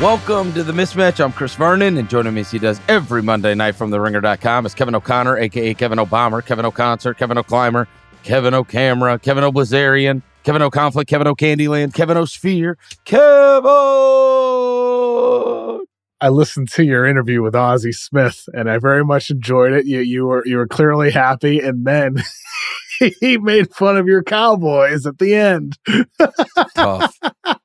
Welcome to the mismatch. I'm Chris Vernon, and joining me as he does every Monday night from the ringer.com is Kevin O'Connor, aka Kevin O'Bomber, Kevin O'Concert, Kevin O'Climber, Kevin O'Camera, Kevin O'Blazarian, Kevin O'Conflict, Kevin O'Candyland, Kevin O'Sphere, Kevin. I listened to your interview with Ozzie Smith, and I very much enjoyed it. You you were you were clearly happy, and then he made fun of your Cowboys at the end. tough,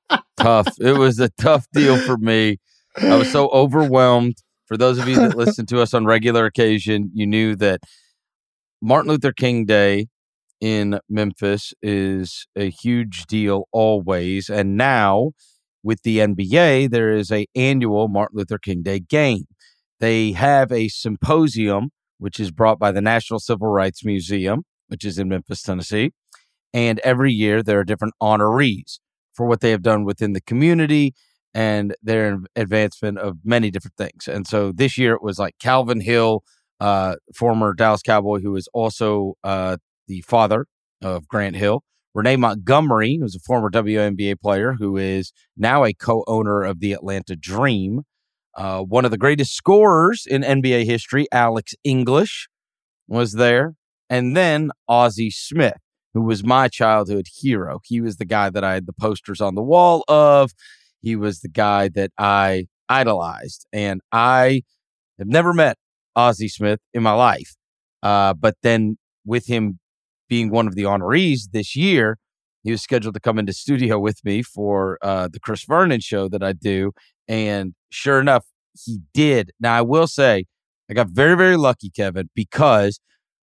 tough. It was a tough deal for me. I was so overwhelmed. For those of you that listen to us on regular occasion, you knew that Martin Luther King Day in Memphis is a huge deal always, and now with the NBA, there is a annual Martin Luther King Day game. They have a symposium which is brought by the National Civil Rights Museum, which is in Memphis, Tennessee. And every year there are different honorees for what they have done within the community and their advancement of many different things. And so this year it was like Calvin Hill, uh, former Dallas Cowboy, who is also uh, the father of Grant Hill. Renee Montgomery, who's a former WNBA player, who is now a co-owner of the Atlanta Dream. Uh, one of the greatest scorers in NBA history, Alex English, was there. And then Ozzie Smith, who was my childhood hero. He was the guy that I had the posters on the wall of. He was the guy that I idolized. And I have never met Ozzie Smith in my life. Uh, but then with him being one of the honorees this year, he was scheduled to come into studio with me for uh, the Chris Vernon show that I do. And sure enough, he did. Now, I will say, I got very, very lucky, Kevin, because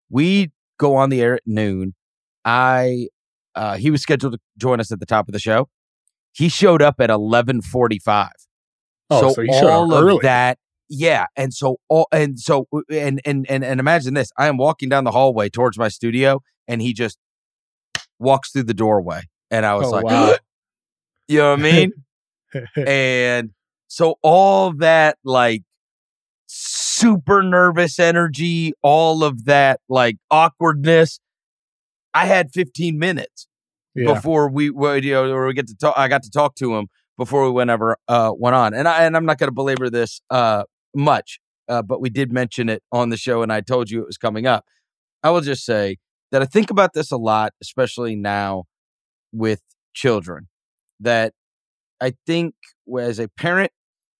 we go on the air at noon. I uh, he was scheduled to join us at the top of the show. He showed up at eleven forty five. Oh, so, so all of early. that, yeah. And so all and so and and and and imagine this: I am walking down the hallway towards my studio, and he just walks through the doorway, and I was Oh, like, wow. you know what I mean? and so all that like super nervous energy, all of that like awkwardness. I had 15 minutes yeah. before we would, you know, or we get to talk. I got to talk to him before we went ever uh, went on, and I and I'm not going to belabor this uh, much, uh, but we did mention it on the show, and I told you it was coming up. I will just say that I think about this a lot, especially now with children. That I think as a parent,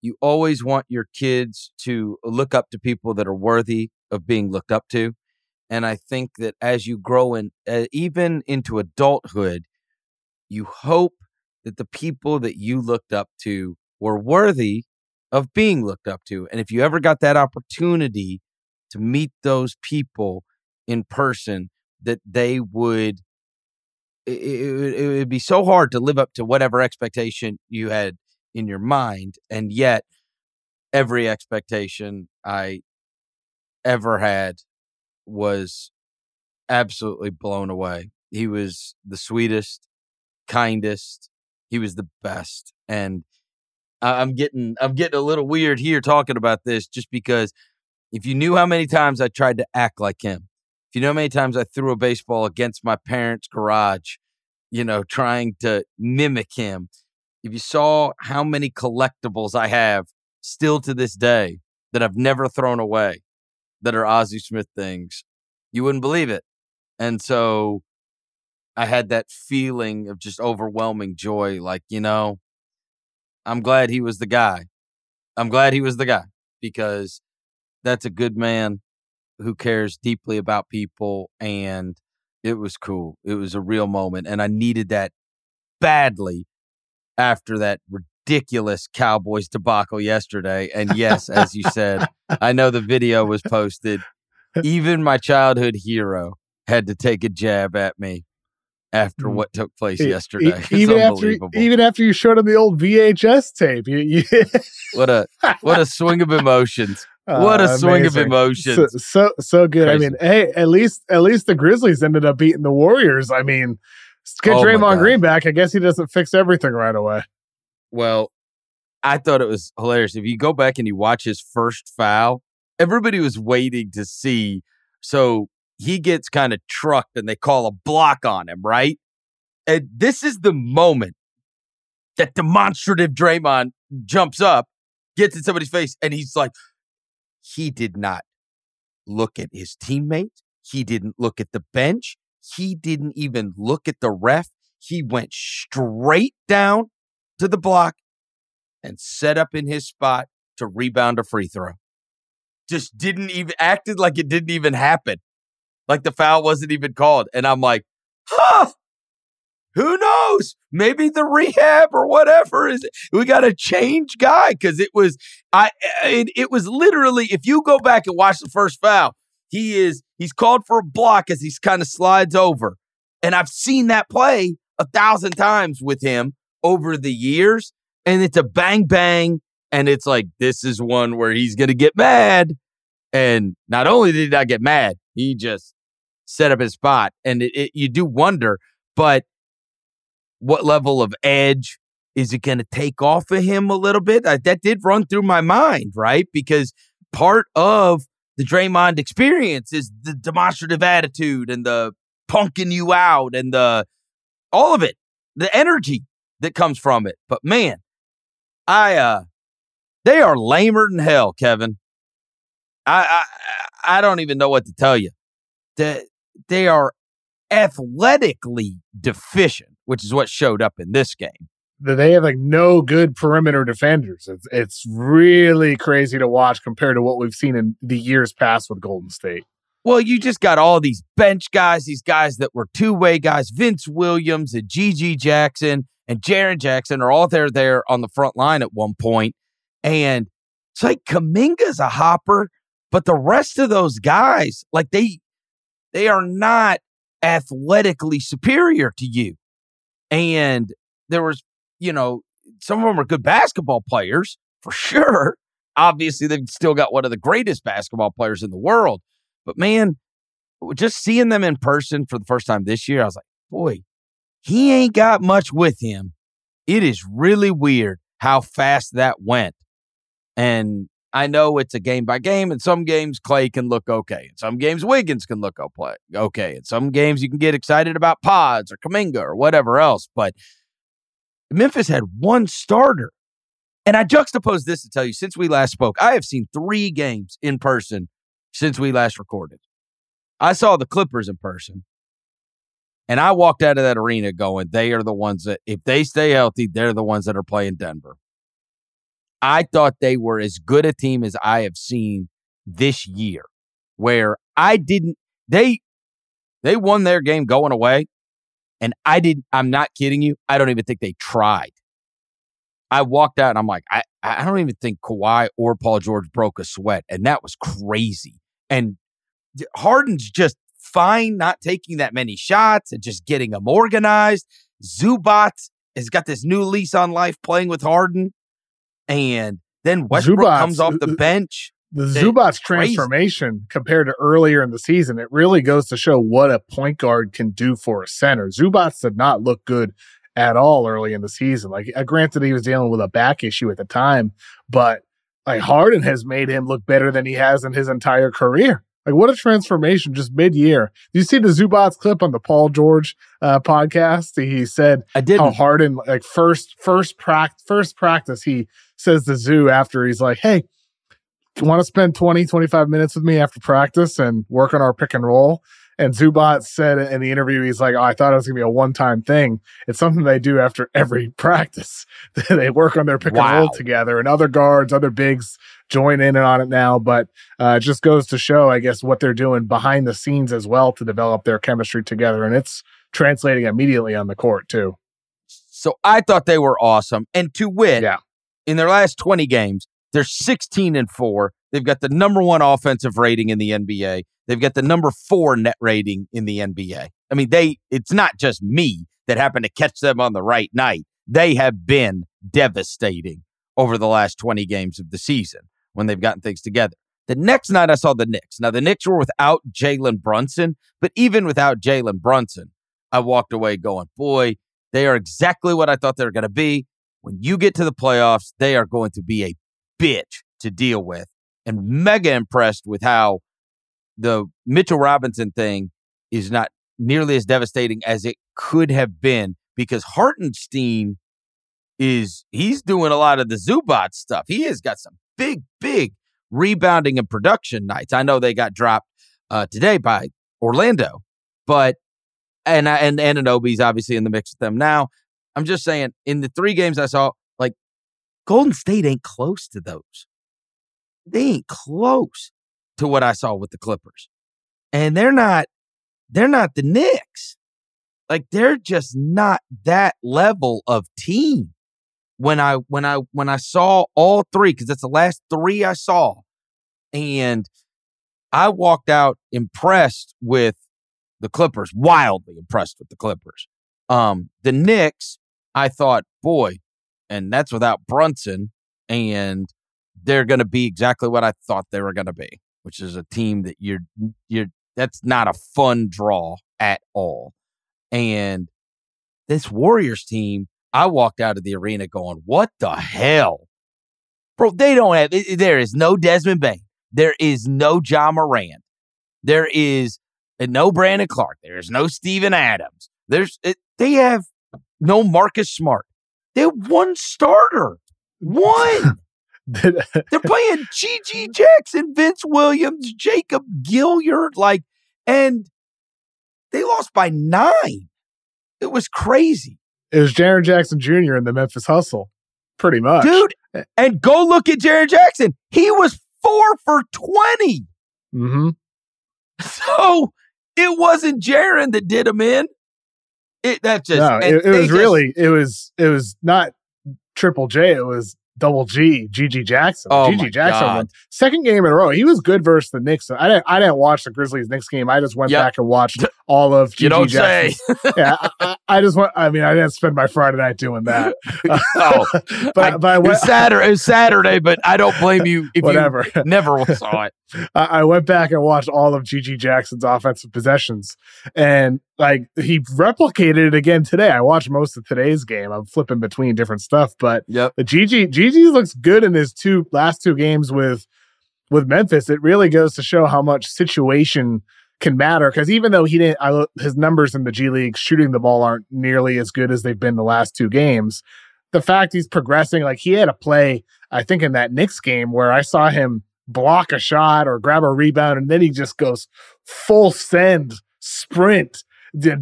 you always want your kids to look up to people that are worthy of being looked up to. And I think that as you grow in, uh, even into adulthood, you hope that the people that you looked up to were worthy of being looked up to. And if you ever got that opportunity to meet those people in person, that they would, it, it, it would be so hard to live up to whatever expectation you had in your mind. And yet, every expectation I ever had was absolutely blown away. He was the sweetest, kindest. He was the best. And I'm getting I'm getting a little weird here talking about this just because if you knew how many times I tried to act like him, if you know how many times I threw a baseball against my parents' garage, you know, trying to mimic him, if you saw how many collectibles I have still to this day that I've never thrown away that are Ozzie Smith things, you wouldn't believe it. And so I had that feeling of just overwhelming joy. Like, you know, I'm glad he was the guy. I'm glad he was the guy because that's a good man who cares deeply about people. And it was cool. It was a real moment. And I needed that badly after that ridiculous Cowboys debacle yesterday. And yes, as you said, I know the video was posted. Even my childhood hero had to take a jab at me after mm. what took place yesterday. even after even after you showed him the old VHS tape, you, you what a what a swing of emotions. What a uh, swing of emotions. So, so, so good. Crazy. I mean, hey, at least at least the Grizzlies ended up beating the Warriors. I mean, get oh Draymond Green back. I guess he doesn't fix everything right away. Well, I thought it was hilarious. If you go back and you watch his first foul, everybody was waiting to see. So he gets kind of trucked and they call a block on him, right? And this is the moment that demonstrative Draymond jumps up, gets in somebody's face, and he's like, he did not look at his teammate. He didn't look at the bench. He didn't even look at the ref. He went straight down to the block and set up in his spot to rebound a free throw. Just didn't even acted like it didn't even happen. Like the foul wasn't even called. And I'm like, huh, who knows? Maybe the rehab or whatever is we got to change guy because it was I it, it was literally if you go back and watch the first foul, he is he's called for a block as he's kind of slides over. And I've seen that play a thousand times with him over the years. And it's a bang bang. And it's like, this is one where he's going to get mad. And not only did he not get mad, he just set up his spot. And it, it, you do wonder, but what level of edge is it going to take off of him a little bit? Uh, that did run through my mind, right? Because part of the Draymond experience is the demonstrative attitude and the punking you out and the all of it, the energy that comes from it. But man, I uh they are lamer than hell, Kevin. I I I don't even know what to tell you. That they are athletically deficient, which is what showed up in this game. They have like no good perimeter defenders. It's it's really crazy to watch compared to what we've seen in the years past with Golden State. Well, you just got all these bench guys, these guys that were two way guys. Vince Williams and GG Jackson and Jaren Jackson are all there there on the front line at one point. And it's like Kuminga's a hopper, but the rest of those guys, like they they are not athletically superior to you. And there was, you know, some of them are good basketball players for sure. Obviously, they've still got one of the greatest basketball players in the world. But man, just seeing them in person for the first time this year, I was like, boy, he ain't got much with him. It is really weird how fast that went. And I know it's a game by game, and some games Clay can look okay, and some games Wiggins can look okay, and some games you can get excited about Pods or Kuminga or whatever else. But Memphis had one starter. And I juxtapose this to tell you since we last spoke, I have seen three games in person since we last recorded. I saw the Clippers in person, and I walked out of that arena going, they are the ones that, if they stay healthy, they're the ones that are playing Denver. I thought they were as good a team as I have seen this year, where I didn't, they they won their game going away, and I didn't, I'm not kidding you. I don't even think they tried. I walked out and I'm like, I I don't even think Kawhi or Paul George broke a sweat, and that was crazy. And Harden's just fine, not taking that many shots and just getting them organized. Zubac has got this new lease on life playing with Harden, and then Westbrook Zubac, comes off the bench the Zubac's transformation compared to earlier in the season, it really goes to show what a point guard can do for a center. Zubac did not look good at all early in the season. Like, uh, granted, he was dealing with a back issue at the time, but like Harden has made him look better than he has in his entire career. Like, what a transformation just mid year. Do you see the Zubac's clip on the Paul George uh, podcast? He said I did how Harden, like, first, first, practice, first practice, he says to Zoo after he's like, hey, want to spend 20, 25 minutes with me after practice and work on our pick and roll? And Zubac said in the interview, he's like, oh, I thought it was going to be a one time thing. It's something they do after every practice. they work on their pick wow. and roll together, and other guards, other bigs join in on it now. But uh, it just goes to show, I guess, what they're doing behind the scenes as well to develop their chemistry together. And it's translating immediately on the court, too. So I thought they were awesome. And to win, yeah. in their last 20 games, they're 16 and 4. They've got the number 1 offensive rating in the NBA. They've got the number 4 net rating in the NBA. I mean, they it's not just me that happened to catch them on the right night. They have been devastating over the last 20 games of the season when they've gotten things together. The next night I saw the Knicks. Now the Knicks were without Jalen Brunson, but even without Jalen Brunson, I walked away going, "Boy, they are exactly what I thought they were going to be. When you get to the playoffs, they are going to be a bitch to deal with and mega impressed with how the Mitchell Robinson thing is not nearly as devastating as it could have been because Hartenstein is he's doing a lot of the Zubac stuff. He has got some big, big rebounding and production nights. I know they got dropped uh, today by Orlando, but and and Anunoby's obviously in the mix with them now. I'm just saying, in the three games I saw, like Golden State ain't close to those. They ain't close to what I saw with the Clippers. And they're not they're not the Knicks. Like they're just not that level of team. When I when I when I saw all three cuz that's the last 3 I saw and I walked out impressed with the Clippers, wildly impressed with the Clippers. Um the Knicks, I thought, boy, and that's without Brunson. And they're going to be exactly what I thought they were going to be, which is a team that you're you're that's not a fun draw at all. And this Warriors team, I walked out of the arena going, "What the hell, bro? They don't have. There is no Desmond Bane. There is no Ja Morant. There is uh, no Brandon Clarke. There is no Steven Adams. There's it, they have no Marcus Smart. They have one starter. One. They're playing GG Jackson, Vince Williams, Jacob Gilyard, like, and they lost by nine. It was crazy. It was Jaren Jackson Jr. in the Memphis Hustle, pretty much, dude. Eh. And go look at Jaren Jackson. He was four for 20 mm-hmm. So it wasn't Jaren that did him in. It that just no, it, it was just, really it was it was not Triple J. It was double G, GG Jackson. Oh GG Jackson won. Second game in a row. He was good versus the Knicks. I didn't I didn't watch the Grizzlies Knicks game. I just went yep. back and watched all of GG you don't say. yeah, I, I, just want I mean I didn't spend my Friday night doing that. oh, but, I, but I went, it was Saturday, it was Saturday, but I don't blame you if whatever. you never saw it. I, went back and watched all of GG Jackson's offensive possessions and like he replicated it again today. I watched most of today's game. I'm flipping between different stuff, but the GG GG looks good in his two last two games with with Memphis. It really goes to show how much situation can matter because even though he didn't, I, his numbers in the G League shooting the ball aren't nearly as good as they've been the last two games. The fact he's progressing, like he had a play, I think in that Knicks game where I saw him block a shot or grab a rebound, and then he just goes full send sprint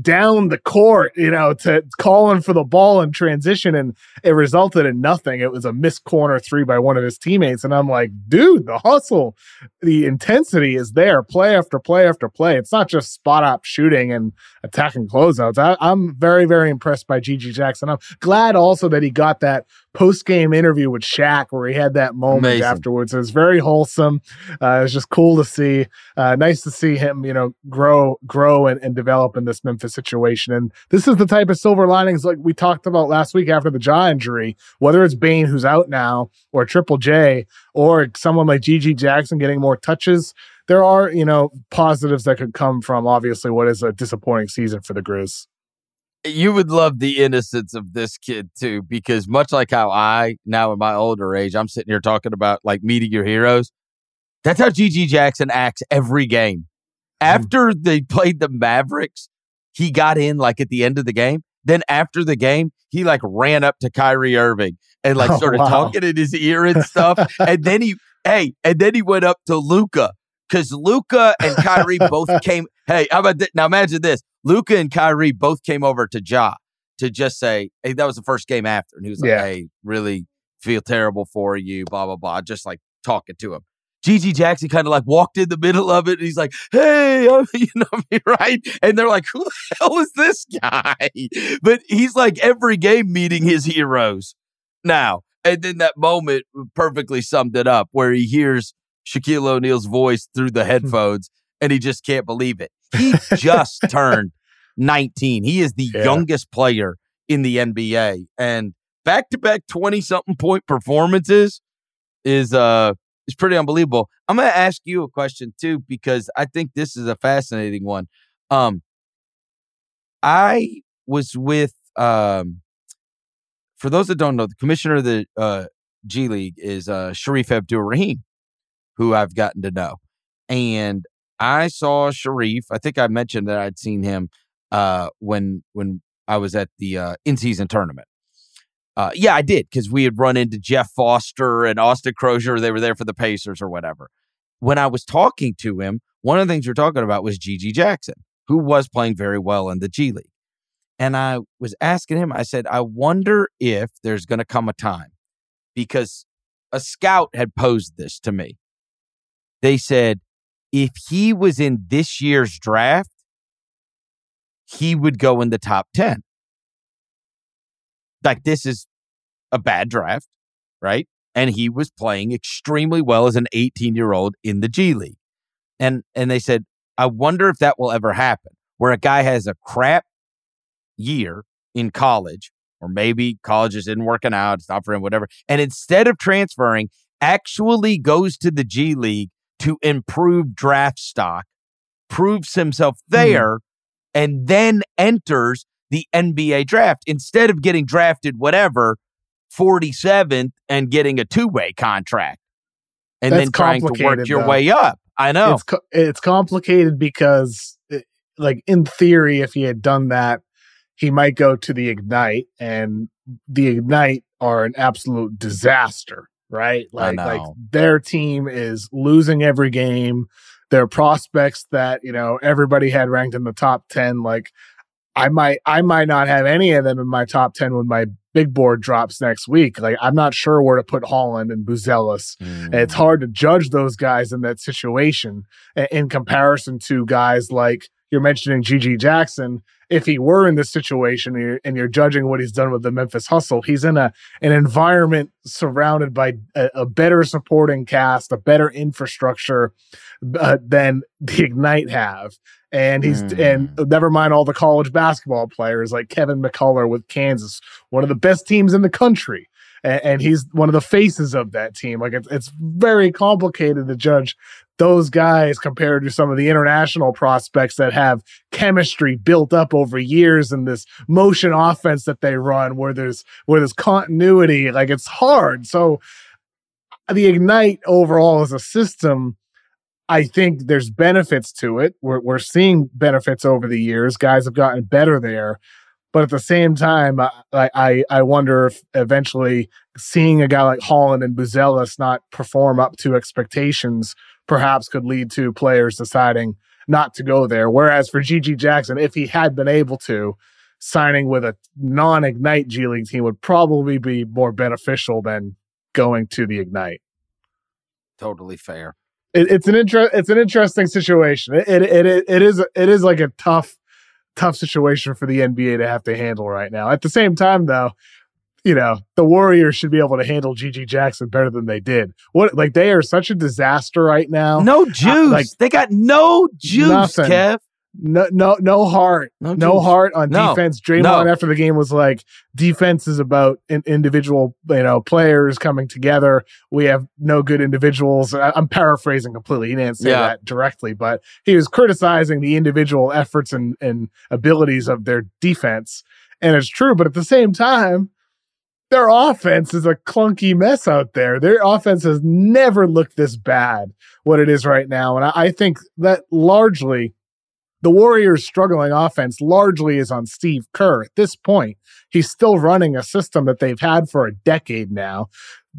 down the court, you know, to calling for the ball in transition, and it resulted in nothing. It was a missed corner three by one of his teammates, and I'm like, dude, the hustle, the intensity is there, play after play after play. It's not just spot up shooting and attacking closeouts. I, I'm very very impressed by GG Jackson. I'm glad also that he got that post game interview with Shaq where he had that moment Amazing. afterwards. It was very wholesome. Uh, it was just cool to see. Uh, nice to see him, you know, grow, grow and, and develop in this Memphis situation. And this is the type of silver linings like we talked about last week after the Ja injury, whether it's Bane, who's out now or Triple J or someone like GG Jackson getting more touches. There are, you know, positives that could come from obviously what is a disappointing season for the Grizz you would love the innocence of this kid too, because much like how I now in my older age, I'm sitting here talking about like meeting your heroes. That's how GG Jackson acts every game. Mm-hmm. After they played the Mavericks, he got in like at the end of the game. Then after the game, he like ran up to Kyrie Irving and like oh, started wow. talking in his ear and stuff. and then he, hey, and then he went up to Luka because Luka and Kyrie both came. Hey, how about this? Now imagine this: Luka and Kyrie both came over to Ja to just say, "Hey, that was the first game after," and he was like, yeah. "Hey, really feel terrible for you," blah blah blah, just like talking to him. GG Jackson kind of like walked in the middle of it and he's like, Hey, you know me, right? And they're like, Who the hell is this guy? But he's like every game meeting his heroes now. And then that moment perfectly summed it up where he hears Shaquille O'Neal's voice through the headphones and he just can't believe it. He just turned 19. He is the yeah. youngest player in the NBA and back to back 20 something point performances is uh is pretty unbelievable. I'm going to ask you a question too because I think this is a fascinating one. Um I was with um for those that don't know, the commissioner of the uh G League is uh Shareef Abdur Rahim who I've gotten to know. And I saw Shareef. I think I mentioned that I'd seen him uh, when when I was at the uh, in season tournament. Uh, yeah, I did because we had run into Jeff Foster and Austin Croshere. They were there for the Pacers or whatever. When I was talking to him, one of the things we are talking about was GG Jackson, who was playing very well in the G League. And I was asking him, I said, I wonder if there's going to come a time because a scout had posed this to me they said if he was in this year's draft, he would go in the top 10. Like, this is a bad draft, right? And he was playing extremely well as an 18 year old in the G League. And, and they said, I wonder if that will ever happen where a guy has a crap year in college, or maybe college just isn't working out, it's not for him, whatever. And instead of transferring, actually goes to the G League to improve draft stock, proves himself hmm. there, mm. and then enters the NBA draft instead of getting drafted, whatever, 47th and getting a two way contract and That's then trying to work your though. way up. I know. It's, co- it's complicated because, it, eh, like, in theory, if he had done that, he might go to the Ignite, and the Ignite are an absolute disaster right? Like, like their team is losing every game. Their prospects that you know everybody had ranked in the top ten, like I might I might not have any of them in my top ten when my big board drops next week. Like I'm not sure where to put Holland and Buzelis. Mm. It's hard to judge those guys in that situation in comparison to guys like you're mentioning GG Jackson if he were in this situation and you're, and you're, judging what he's done with the Memphis Hustle, he's in a an environment surrounded by a, a better supporting cast, a better infrastructure uh, than the Ignite have. And he's mm. and never mind all the college basketball players like Kevin McCullar with Kansas, one of the best teams in the country. And, and he's one of the faces of that team. Like it's it's very complicated to judge those guys compared to some of the international prospects that have chemistry built up over years and this motion offense that they run where there's where there's continuity. Like it's hard. So the ignite overall as a system i think there's benefits to it. We're, we're seeing benefits over the years. Guys have gotten better there but at the same time, I, I, I wonder if eventually seeing a guy like Holland and Buzelis not perform up to expectations perhaps could lead to players deciding not to go there. Whereas for GG Jackson, if he had been able to, signing with a non Ignite G League team would probably be more beneficial than going to the Ignite. Totally fair. It, it's an inter- it's an interesting situation. It, it it it is it is like a tough tough situation for the NBA to have to handle right now. At the same time, though, you know the Warriors should be able to handle GG Jackson better than they did. What like they are such a disaster right now. No juice. Like they got no juice, nothing. Kev. No, no, no heart, no, no heart on no. defense. Draymond no. after the game was like, "Defense is about in- individual, you know, players coming together. We have no good individuals." I- am paraphrasing completely. He didn't say yeah. that directly, but he was criticizing the individual efforts and, and abilities of their defense, and it's true. But at the same time, their offense is a clunky mess out there. Their offense has never looked this bad. What it is right now, and I, I think that largely the Warriors' struggling offense largely is on Steve Kerr. At this point, he's still running a system that they've had for a decade now.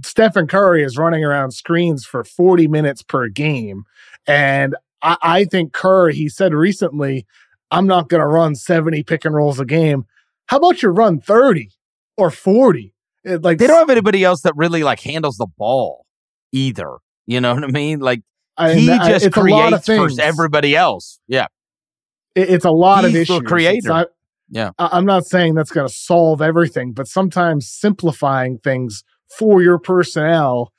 Stephen Curry is running around screens for 40 minutes per game. And I, I think Kerr, he said recently, I'm not going to run 70 pick and rolls a game. How about you run 30 or 40? It, like they don't have anybody else that really like handles the ball either. You know what I mean? Like I, he just creates for everybody else. Yeah it, it's a lot He's of issues. creator. Not, yeah. I, I'm not saying that's going to solve everything, but sometimes simplifying things for your personnel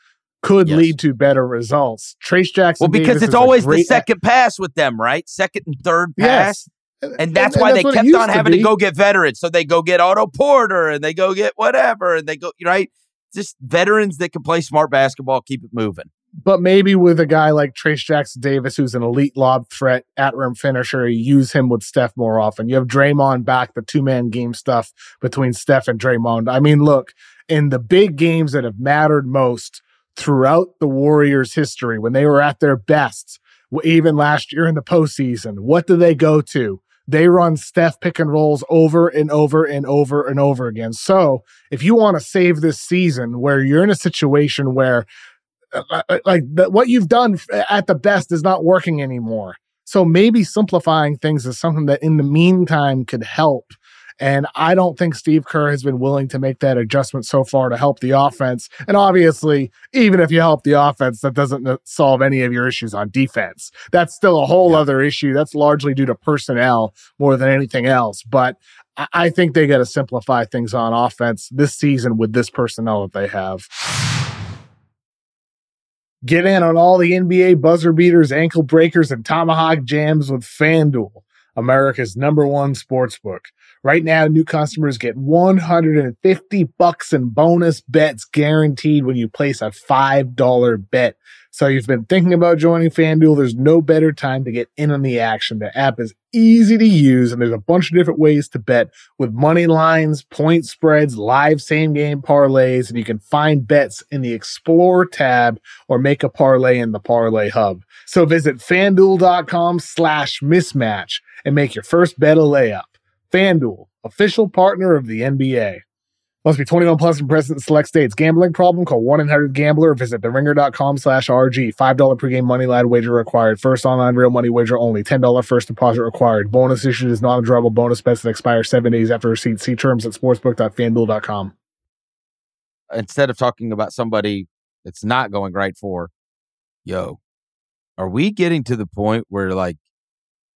could yes. lead to better results. Trayce Jackson. Well, because Davis it's always the second pass with them, right? Second and third pass. Yes. And that's and, why and that's they kept on having to, to, go get veterans. So they go get Otto Porter and they go get whatever and they go, right? Just veterans that can play smart basketball, keep it moving but maybe with a guy like Trayce Jackson Davis, who's an elite lob threat at rim finisher, you use him with Steph more often. You have Draymond back, the two man game stuff between Steph and Draymond. I mean, look, in the big games that have mattered most throughout the Warriors' history, when they were at their best, even last year in the postseason, what do they go to? They run Steph pick and rolls over and over and over and over again. So if you want to save this season where you're in a situation where uh, uh, like the, what you've done at the best is not working anymore. So maybe simplifying things is something that in the meantime could help. And I don't think Steve Kerr has been willing to make that adjustment so far to help the offense. And obviously, even if you help the offense, that doesn't solve any of your issues on defense. That's still a whole yeah. other issue. That's largely due to personnel more than anything else. But I think they got to simplify things on offense this season with this personnel that they have. Get in on all the NBA buzzer beaters, ankle breakers, and tomahawk jams with FanDuel, America's number one sports book. Right now, new customers get 150 bucks in bonus bets guaranteed when you place a $5 bet. So you've been thinking about joining FanDuel. There's no better time to get in on the action. The app is easy to use and there's a bunch of different ways to bet with money lines, point spreads, live same game parlays, and you can find bets in the Explore tab or make a parlay in the parlay hub. So visit fanduel.com slash mismatch and make your first bet a layup. FanDuel, official partner of the NBA. Must be 21 plus and present in select states. Gambling problem? Call 1-800-GAMBLER. Visit theringer.com slash RG. $5 per game money line wager required. First online real money wager only. $10 first deposit required. Bonus issued is non-withdrawable bonus bets that expire seven days after receipt. See terms at sportsbook.fanduel.com. Instead of talking about somebody that's not going right for, yo, are we getting to the point where like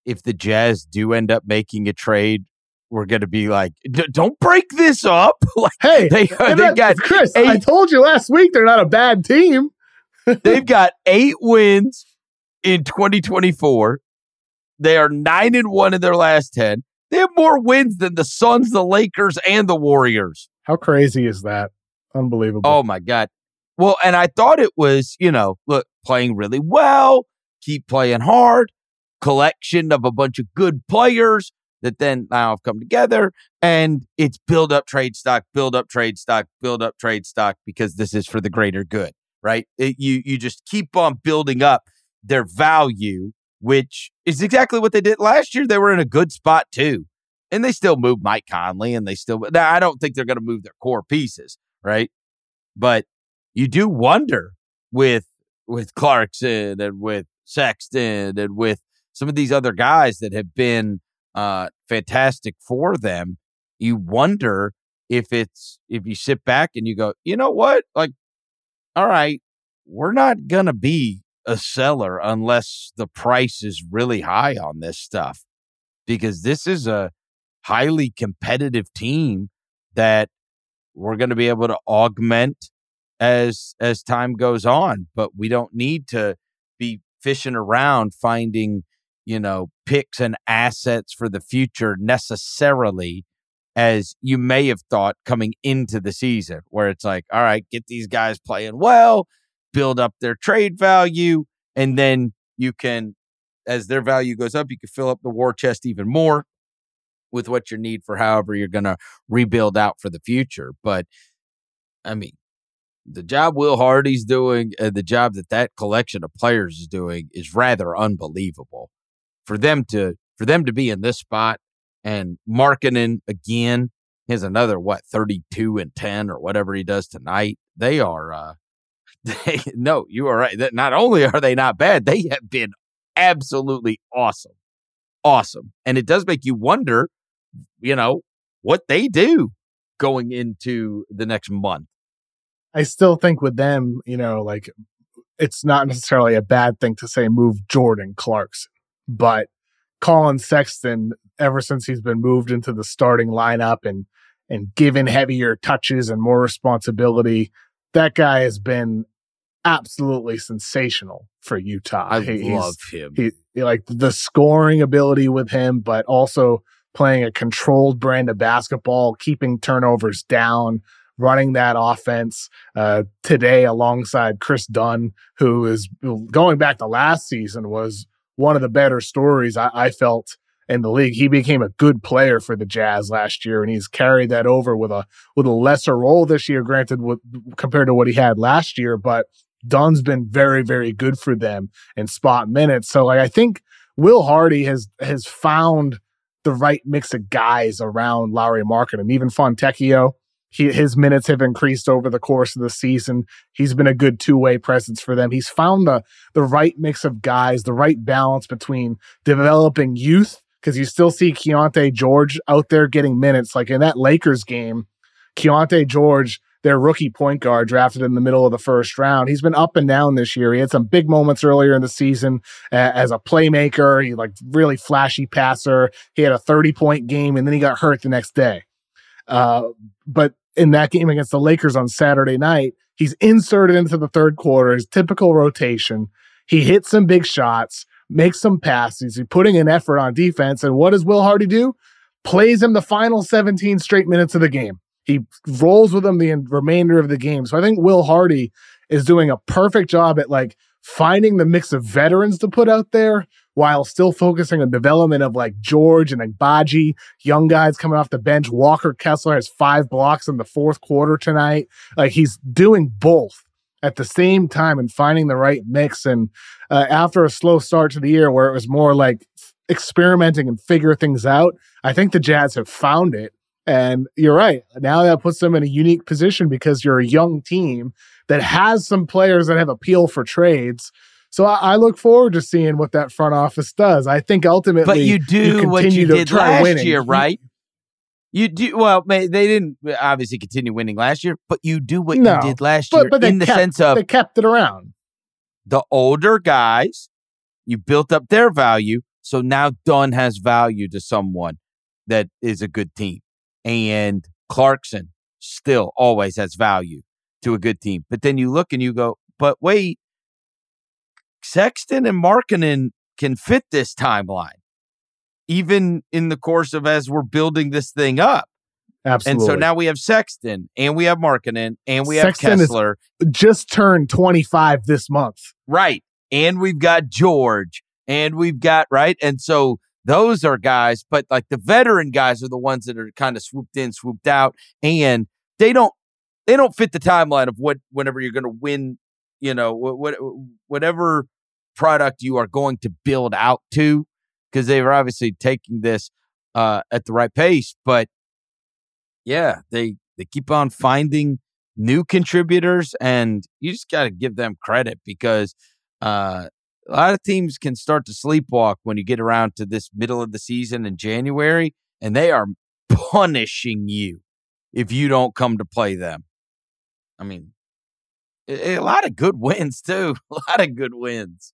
if the Jazz do end up making a trade we're going to be like, don't break this up. like, hey, they, they got Chris. Eight, I told you last week they're not a bad team. they've got eight wins in 2024. They are nine and one in their last ten. They have more wins than the Suns, the Lakers, and the Warriors. How crazy is that? Unbelievable. Oh my god. Well, and I thought it was, you know, look, playing really well, keep playing hard, collection of a bunch of good players that then now have come together and it's build up trade stock, build up trade stock, build up trade stock because this is for the greater good, right? It, you you just keep on building up their value, which is exactly what they did last year. They were in a good spot too, and they still moved Mike Conley, and they still. Now I don't think they're going to move their core pieces, right? But you do wonder with with Clarkson and with Sexton and with some of these other guys that have been uh, fantastic for them, you wonder if it's if you sit back and you go, you know what, like, all right, we're not gonna be a seller unless the price is really high on this stuff, because this is a highly competitive team that we're going to be able to augment as as time goes on but we don't need to be fishing around finding you know picks and assets for the future necessarily as you may have thought coming into the season where it's like all right get these guys playing well build up their trade value and then you can as their value goes up you can fill up the war chest even more with what you need for however you're going to rebuild out for the future. But I mean, the job Will Hardy's doing and the job that that collection of players is doing is rather unbelievable. For them to for them to be in this spot and Markkanen again has another what 32 and 10 or whatever he does tonight. They are uh they no, you are right. That not only are they not bad, they have been absolutely awesome. Awesome. And it does make you wonder you know, what they do going into the next month. I still think with them, you know, like it's not necessarily a bad thing to say move Jordan Clarkson, but Collin Sexton, ever since he's been moved into the starting lineup and and given heavier touches and more responsibility, that guy has been absolutely sensational for Utah. I he, love him. He, like the scoring ability with him, but also playing a controlled brand of basketball, keeping turnovers down, running that offense uh, today alongside Kris Dunn, who is going back to last season was one of the better stories I, I felt in the league. He became a good player for the Jazz last year, and he's carried that over with a with a lesser role this year, granted, with, compared to what he had last year. But Dunn's been very, very good for them in spot minutes. So, like, I think Will Hardy has has found the right mix of guys around Lauri and Even Fontecchio, he, his minutes have increased over the course of the season. He's been a good two way presence for them. He's found the the right mix of guys, the right balance between developing youth because you still see Keyonte George out there getting minutes. Like in that Lakers game, Keyonte George their rookie point guard drafted in the middle of the first round. He's been up and down this year. He had some big moments earlier in the season uh, as a playmaker. He like really flashy passer. He had a 30 point game and then he got hurt the next day. Uh, but in that game against the Lakers on Saturday night, he's inserted into the third quarter, his typical rotation. He hits some big shots, makes some passes. He's putting an effort on defense. And what does Will Hardy do? Plays him the final 17 straight minutes of the game. He rolls with him the remainder of the game. So I think Will Hardy is doing a perfect job at like finding the mix of veterans to put out there while still focusing on development of like George and Agbaji, young guys coming off the bench. Walker Kessler has five blocks in the fourth quarter tonight. Like he's doing both at the same time and finding the right mix. And uh, after a slow start to the year where it was more like experimenting and figure things out, I think the Jazz have found it and you're right. Now that puts them in a unique position because you're a young team that has some players that have appeal for trades. So I, I look forward to seeing what that front office does. I think ultimately, but you do you what you did last winning. year, right? You do well. They didn't obviously continue winning last year, but you do what no, you did last but, year but in the kept, sense of they kept it around. The older guys, you built up their value, so now Dunn has value to someone that is a good team and Clarkson still always has value to a good team. But then you look and you go, but wait, Sexton and Markkanen can fit this timeline, even in the course of as we're building this thing up. Absolutely. And so now we have Sexton and we have Markkanen and we Sexton have Kessler. just turned 25 this month. Right. And we've got George and we've got, right. And so those are guys, but like the veteran guys are the ones that are kind of swooped in, swooped out, and they don't they don't fit the timeline of what whenever you're going to win, you know, what, whatever product you are going to build out to, because they are obviously taking this uh, at the right pace. But yeah, they they keep on finding new contributors, and you just got to give them credit because uh, a lot of teams can start to sleepwalk when you get around to this middle of the season in January, and they are punishing you if you don't come to play them. I mean, a lot of good wins too. A lot of good wins.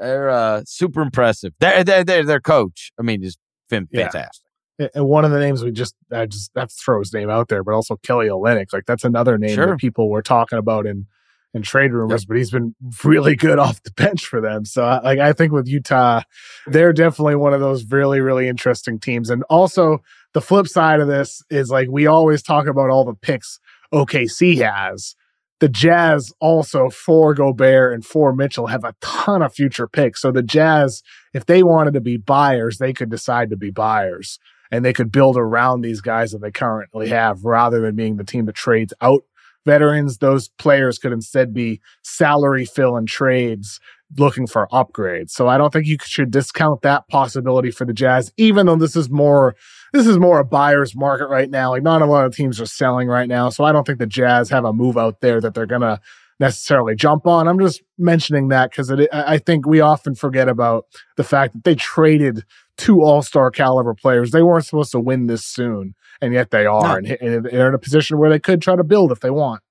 They're uh, super impressive. They're, they're, they're, their coach. I mean, is fantastic. Yeah. And one of the names we just I just have to throw his name out there, but also Kelly Olynyk. Like that's another name sure. that people were talking about in in trade rumors, yep. but he's been really good off the bench for them. So, like, I think with Utah, they're definitely one of those really, really interesting teams. And also, the flip side of this is like we always talk about all the picks OKC has. The Jazz also for Gobert and for Mitchell have a ton of future picks. So the Jazz, if they wanted to be buyers, they could decide to be buyers and they could build around these guys that they currently have rather than being the team that trades out veterans, those players could instead be salary fill and trades looking for upgrades. So I don't think you should discount that possibility for the Jazz, even though this is more this is more a buyer's market right now. Like not a lot of teams are selling right now. So I don't think the Jazz have a move out there that they're gonna necessarily jump on. I'm just mentioning that because I think we often forget about the fact that they traded two All Star caliber players. They weren't supposed to win this soon, and yet they are, and, and they're in a position where they could try to build if they want.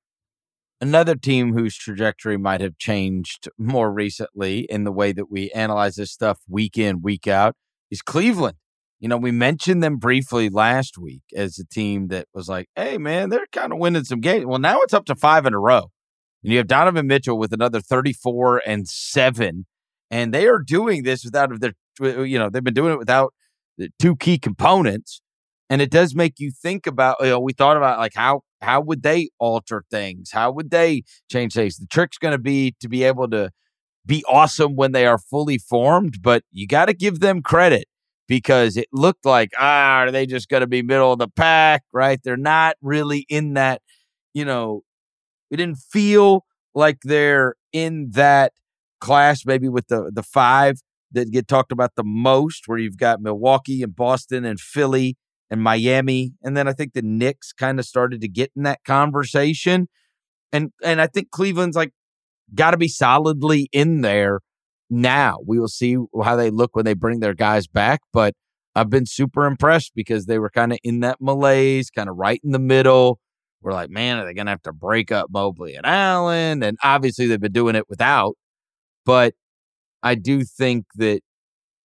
Another team whose trajectory might have changed more recently in the way that we analyze this stuff week in, week out is Cleveland. You know, we mentioned them briefly last week as a team that was like, hey, man, they're kind of winning some games. Well, now it's up to five in a row. And you have Donovan Mitchell with another 34 and seven. And they are doing this without their, uh, you know, they've been doing it without the two key components. And it does make you think about, you know, we thought about like how how would they alter things? How would they change things? The trick's going to be to be able to be awesome when they are fully formed, but you got to give them credit because it looked like, ah, are they just going to be middle of the pack, right? They're not really in that, you know, we didn't feel like they're in that class, maybe with the the five that get talked about the most, where you've got Milwaukee and Boston and Philly and Miami, and then I think the Knicks kind of started to get in that conversation, and and I think Cleveland's like got to be solidly in there now. We will see how they look when they bring their guys back, but I've been super impressed because they were kind of in that malaise, kind of right in the middle we're like, man, are they going to have to break up Mobley and Allen? And obviously, they've been doing it without. But I do think that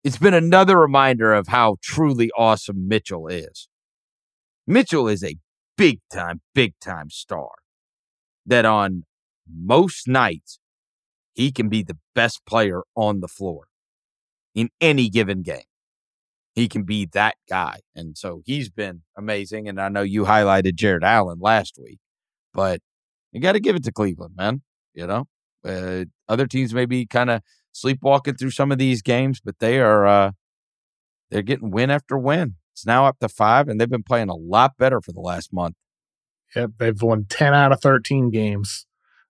it's been another reminder of how truly awesome Mitchell is. Mitchell is a big time, big time star that on most nights, he can be the best player on the floor in any given game he can be that guy. And so he's been amazing. And I know you highlighted Jarrett Allen last week, but you got to give it to Cleveland, man. You know, uh, other teams may be kind of sleepwalking through some of these games, but they are, uh, they're getting win after win. It's now up to five, and they've been playing a lot better for the last month. Yep, they've won 10 out of 13 games.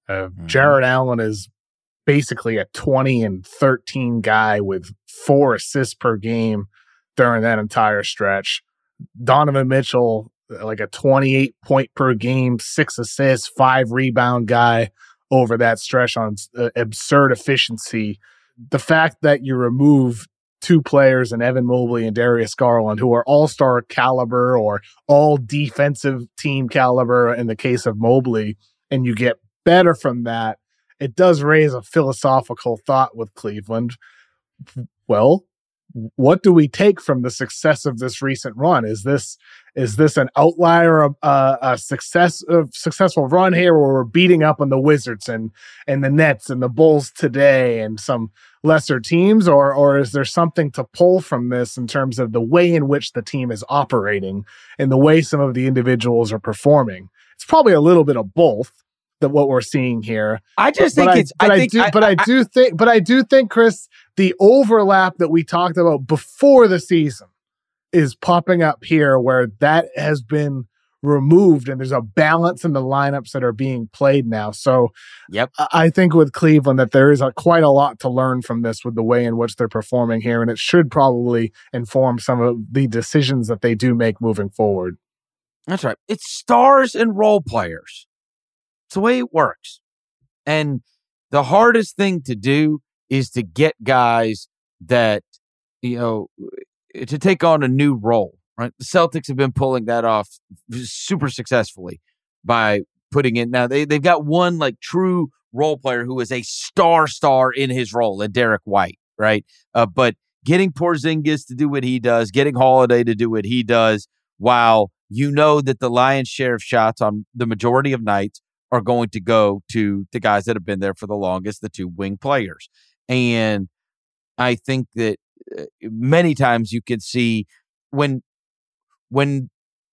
Uh, mm-hmm. Jarrett Allen is basically a 20 and 13 guy with four assists per game during that entire stretch. Donovan Mitchell, like a 28 point per game, six assists, five rebound guy over that stretch on uh, absurd efficiency. The fact that you remove two players and Evan Mobley and Darius Garland, who are all star caliber or all defensive team caliber in the case of Mobley, and you get better from that, it does raise a philosophical thought with Cleveland. Well, what do we take from the success of this recent run? Is this is this an outlier of uh, a success of successful run here, where we're beating up on the Wizards and and the Nets and the Bulls today and some lesser teams, or or is there something to pull from this in terms of the way in which the team is operating and the way some of the individuals are performing? It's probably a little bit of both that what we're seeing here. I just think it's. I, I, think, do, I, but I, do think, but I do think, Chris, the overlap that we talked about before the season is popping up here, where that has been removed, and there's a balance in the lineups that are being played now. So, yep, I think with Cleveland that there is a, quite a lot to learn from this with the way in which they're performing here, and it should probably inform some of the decisions that they do make moving forward. That's right. It's stars and role players. The way it works. And the hardest thing to do is to get guys that, you know, to take on a new role, right? The Celtics have been pulling that off super successfully by putting in. Now they, they've got one like true role player who is a star star in his role, and Derrick White, right? Uh, but getting Porzingis to do what he does, getting Holiday to do what he does, while you know that the lion's share of shots on the majority of nights are going to go to the guys that have been there for the longest, the two wing players. And I think that uh, many times you can see when when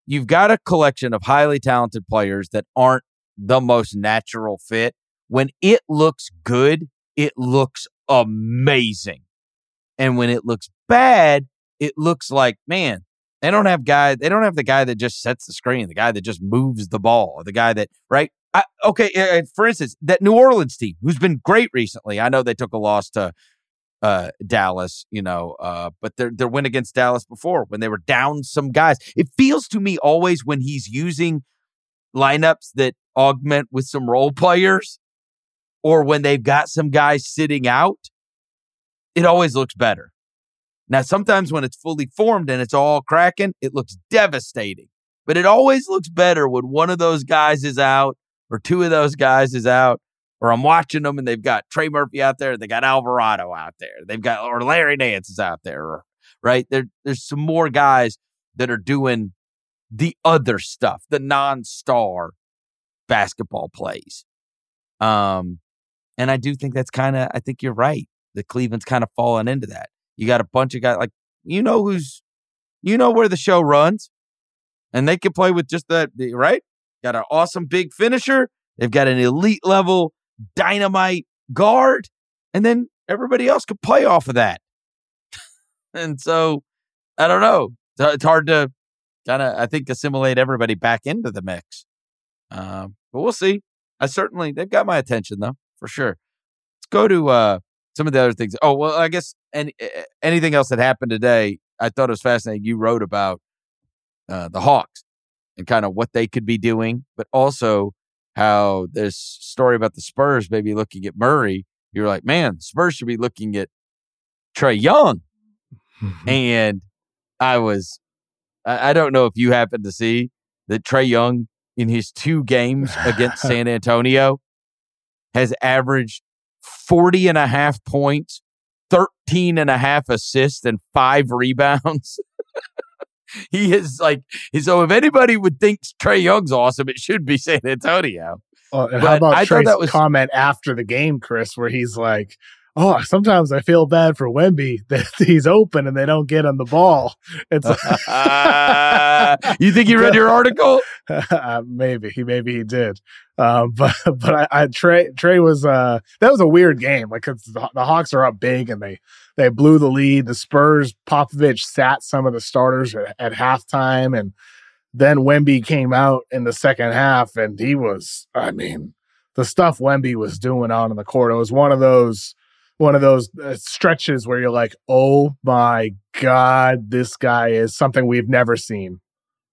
you've got a collection of highly talented players that aren't the most natural fit, when it looks good, it looks amazing. And when it looks bad, it looks like, man, they don't have guy. They don't have the guy that just sets the screen, the guy that just moves the ball, the guy that right. I, okay, for instance, that New Orleans team who's been great recently. I know they took a loss to uh, Dallas, you know, uh, but their their win against Dallas before when they were down some guys. It feels to me always when he's using lineups that augment with some role players, or when they've got some guys sitting out, it always looks better. Now, sometimes when it's fully formed and it's all cracking, it looks devastating. But it always looks better when one of those guys is out or two of those guys is out, or I'm watching them and they've got Trey Murphy out there, they got Alvarado out there, they've got or Larry Nance is out there, or, right? There, there's some more guys that are doing the other stuff, the non-star basketball plays. Um, and I do think that's kind of, I think you're right. The Cleveland's kind of fallen into that. You got a bunch of guys like you know who's you know where the show runs, and they can play with just that right. Got an awesome big finisher. They've got an elite level dynamite guard, and then everybody else could play off of that. and so I don't know. It's hard to kind of I think assimilate everybody back into the mix. Um, but we'll see. I certainly they've got my attention though for sure. Let's go to uh, some of the other things. Oh well, I guess any anything else that happened today, I thought it was fascinating. You wrote about uh, the Hawks and kind of what they could be doing, but also how this story about the Spurs maybe looking at Murray. You're like, man, Spurs should be looking at Trae Young, mm-hmm. and I was, I, I don't know if you happen to see that Trae Young in his two games against San Antonio has averaged 40 and a half points, 13 and a half assists, and five rebounds. he is like, so if anybody would think Trae Young's awesome, it should be San Antonio. Oh, how about I Trae's that was, comment after the game, Chris, where he's like, oh, sometimes I feel bad for Wemby that he's open and they don't get on the ball. It's uh, you think he read your article? uh, maybe he maybe he did. Um, but but I, I Trae Trae was uh that was a weird game like cause the, the Hawks are up big and they they blew the lead. The Spurs Popovich sat some of the starters at, at halftime and then Wemby came out in the second half and he was I mean the stuff Wemby was doing out on the court. It was one of those one of those uh, stretches where you're like, oh my God, this guy is something we've never seen.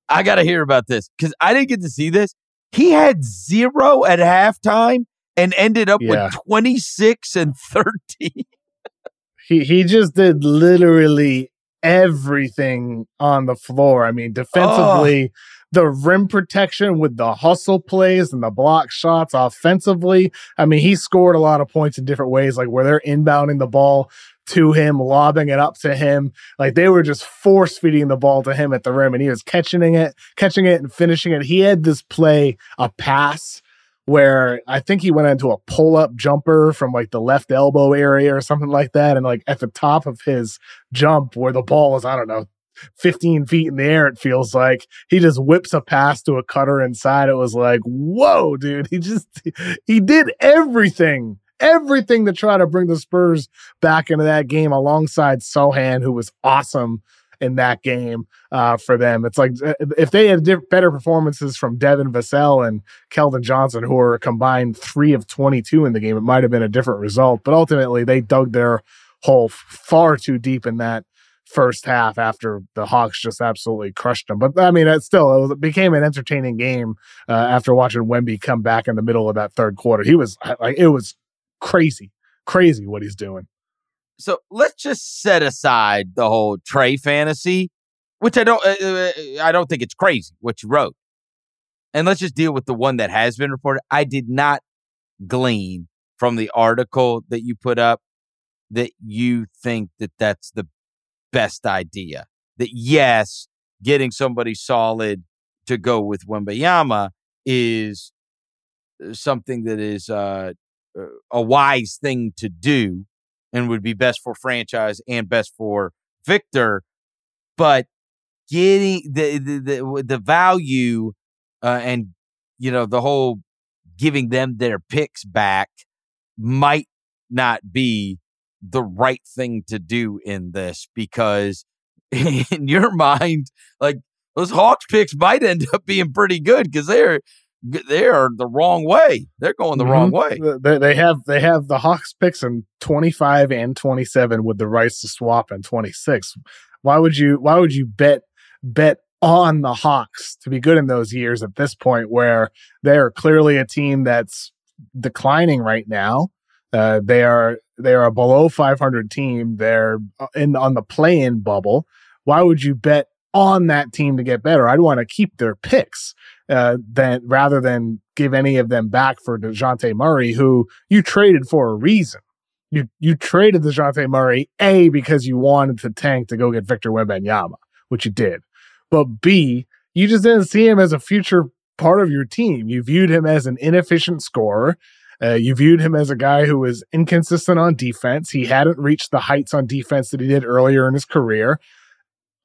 I got to hear about this because I didn't get to see this. He had zero at halftime and ended up yeah. with 26 and 13. he, he just did literally everything on the floor. I mean, defensively, oh the rim protection with the hustle plays and the block shots offensively. I mean, he scored a lot of points in different ways, like where they're inbounding the ball to him, lobbing it up to him. Like they were just force feeding the ball to him at the rim and he was catching it, catching it and finishing it. He had this play, a pass where I think he went into a pull up jumper from like the left elbow area or something like that. And like at the top of his jump where the ball is, I don't know, 15 feet in the air, it feels like. He just whips a pass to a cutter inside. It was like, whoa, dude. He just, he did everything, everything to try to bring the Spurs back into that game alongside Sochan, who was awesome in that game uh, for them. It's like uh, if they had diff- better performances from Devin Vassell and Keldon Johnson, who are combined three of 22 in the game, it might have been a different result. But ultimately, they dug their hole far too deep in that first half after the Hawks just absolutely crushed them. But I mean, it still it, was, it became an entertaining game uh, after watching Wemby come back in the middle of that third quarter. He was like, it was crazy, crazy what he's doing. so let's just set aside the whole Trae fantasy, which I don't, uh, uh, I don't think it's crazy what you wrote, and let's just deal with the one that has been reported. I did not glean from the article that you put up that you think that that's the best idea. That yes, getting somebody solid to go with Wembanyama is uh, something that is uh, uh, a wise thing to do and would be best for franchise and best for Victor. But getting the the the, the value uh, and you know the whole giving them their picks back might not be the right thing to do in this because in your mind like those Hawks picks might end up being pretty good because they're they are the wrong way. They're going the mm-hmm. wrong way. They, they, have they have the Hawks picks in 25 and 27 with the rights to swap in 26. Why would you why would you bet bet on the Hawks to be good in those years at this point where they are clearly a team that's declining right now. Uh, they are they are a below 500 team. They're uh, in on the play-in bubble. Why would you bet on that team to get better? I'd want to keep their picks uh, than rather than give any of them back for Dejounte Murray, who you traded for a reason. You you traded Dejounte Murray a because you wanted to tank to go get Victor Wembanyama, which you did, but b you just didn't see him as a future part of your team. You viewed him as an inefficient scorer. Uh, you viewed him as a guy who was inconsistent on defense. He hadn't reached the heights on defense that he did earlier in his career.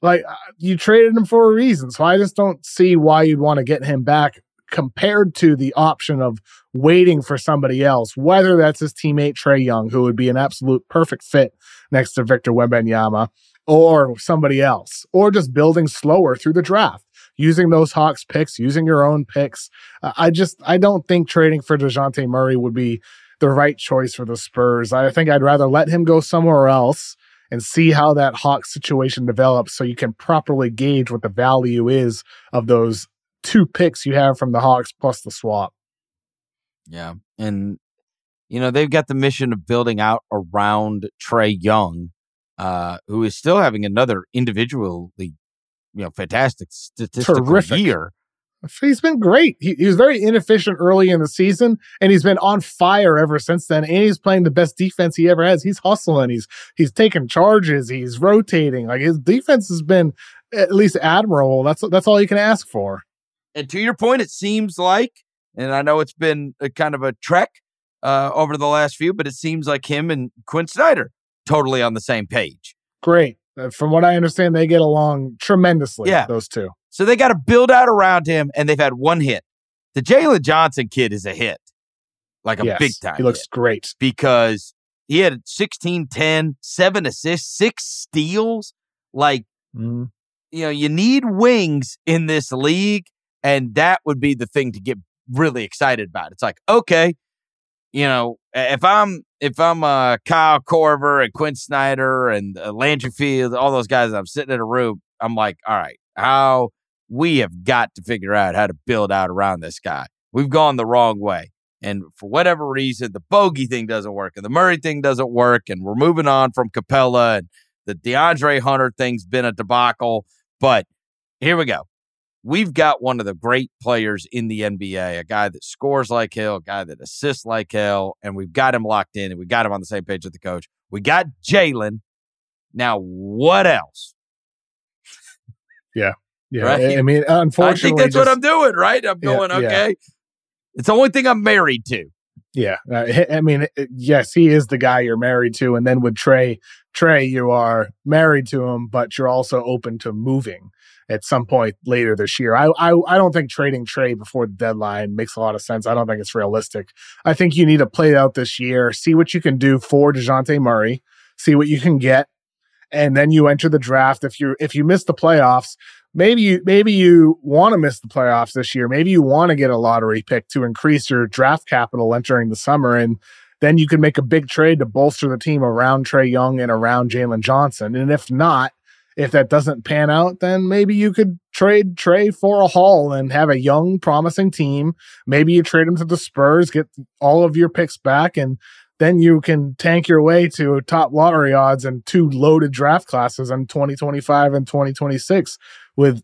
Like uh, you traded him for a reason, so I just don't see why you'd want to get him back compared to the option of waiting for somebody else, whether that's his teammate Trae Young, who would be an absolute perfect fit next to Victor Wembanyama, or somebody else, or just building slower through the draft using those Hawks picks, using your own picks. I just I don't think trading for Dejounte Murray would be the right choice for the Spurs. I think I'd rather let him go somewhere else and see how that Hawks situation develops so you can properly gauge what the value is of those two picks you have from the Hawks plus the swap. Yeah. And you know, they've got the mission of building out around Trae Young, uh, who is still having another individually you know fantastic statistical Terrific. year. He's been great. He, he, was very inefficient early in the season, and he's been on fire ever since then. And he's playing the best defense he ever has. He's hustling. He's he's taking charges. He's rotating. Like his defense has been at least admirable. That's that's all you can ask for. And to your point, it seems like, and I know it's been a kind of a trek uh, over the last few, but it seems like him and Quin Snyder totally on the same page. Great. Uh, from what I understand, they get along tremendously. Yeah. Those two. So they got to build out around him, and they've had one hit. The Jalen Johnson kid is a hit, like a yes, big time. He looks hit. great because he had 16, 10, seven assists, six steals. Like, mm. you know, you need wings in this league, and that would be the thing to get really excited about. It's like, okay, you know, if I'm if I'm uh, Kyle Korver and Quin Snyder and uh, Landry Fields, all those guys, I'm sitting in a room. I'm like, all right, how we have got to figure out how to build out around this guy. We've gone the wrong way. And for whatever reason, the bogey thing doesn't work and the Murray thing doesn't work. And we're moving on from Capela, and the DeAndre Hunter thing's been a debacle. But here we go we've got one of the great players in the NBA, a guy that scores like hell, a guy that assists like hell, and we've got him locked in and we got him on the same page with the coach. We got Jalen. Now, what else? Yeah. Yeah. Right? I mean, unfortunately, I think that's just, what I'm doing, right? I'm going, yeah, okay. Yeah. It's the only thing I'm married to. Yeah. Uh, I mean, yes, he is the guy you're married to. And then with Trae, Trae, you are married to him, but you're also open to moving at some point later this year. I, I, I don't think trading Trae before the deadline makes a lot of sense. I don't think it's realistic. I think you need to play out this year, see what you can do for Dejounte Murray, see what you can get, and then you enter the draft. If you if you miss the playoffs, maybe you maybe you want to miss the playoffs this year. Maybe you want to get a lottery pick to increase your draft capital entering the summer and then you can make a big trade to bolster the team around Trae Young and around Jalen Johnson. And if not, if that doesn't pan out, then maybe you could trade Trae for a haul and have a young, promising team. Maybe you trade him to the Spurs, get all of your picks back, and then you can tank your way to top lottery odds and two loaded draft classes in 2025 and 2026 with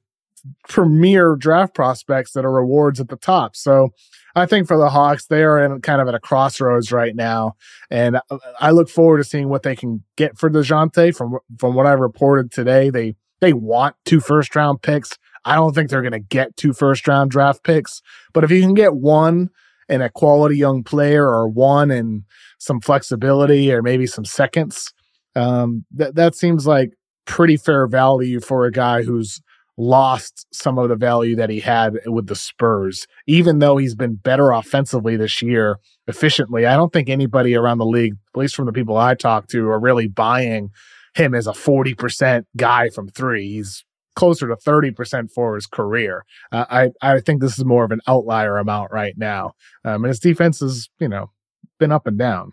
premier draft prospects that are rewards at the top. So I think for the Hawks, they are in kind of at a crossroads right now, and I look forward to seeing what they can get for Dejounte. From from what I reported today, they they want two first round picks. I don't think they're going to get two first round draft picks, but if you can get one in a quality young player or one in some flexibility or maybe some seconds, um, that that seems like pretty fair value for a guy who's lost some of the value that he had with the Spurs, even though he's been better offensively this year, efficiently. I don't think anybody around the league, at least from the people I talk to, are really buying him as a 40% guy from three. He's closer to 30% for his career. Uh, I, I think this is more of an outlier amount right now. Um, and his defense has, you know, been up and down.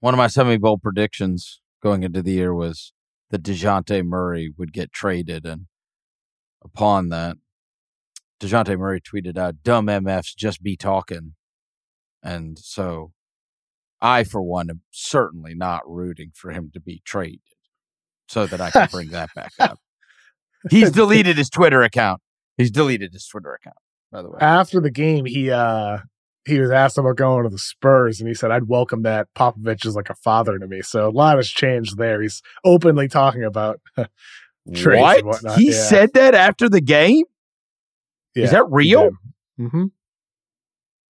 One of my semi bowl predictions going into the year was that Dejounte Murray would get traded. And upon that, Dejounte Murray tweeted out, dumb MFs just be talking. And so I, for one, am certainly not rooting for him to be traded so that I can bring that back up. He's deleted his Twitter account. He's deleted his Twitter account, by the way. After the game, he uh he was asked about going to the Spurs, and he said, "I'd welcome that. Popovich is like a father to me." So a lot has changed there. He's openly talking about what he yeah. said that after the game. Yeah, is that real? Mm-hmm.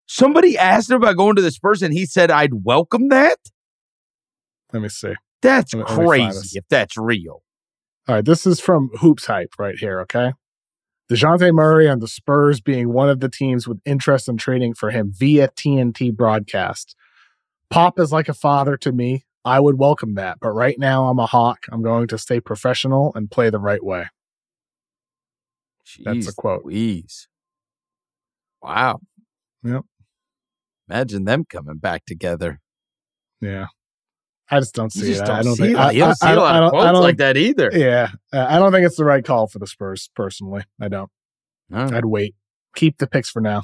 Somebody asked him about going to the Spurs, and he said, "I'd welcome that." Let me see. That's me, crazy if that's real. All right, this is from Hoops Hype right here. Okay. Dejounte Murray and the Spurs being one of the teams with interest in trading for him via TNT broadcast. Pop is like a father to me. I would welcome that. But right now, I'm a hawk. I'm going to stay professional and play the right way. Jeez That's a quote. Please. Wow. Yep. Imagine them coming back together. Yeah. I just don't see you just it. Don't I don't see think I, I, don't see a lot I, of don't, quotes I don't like that either. Yeah, uh, I don't think it's the right call for the Spurs. Personally, I don't. I'd wait. Keep the picks for now.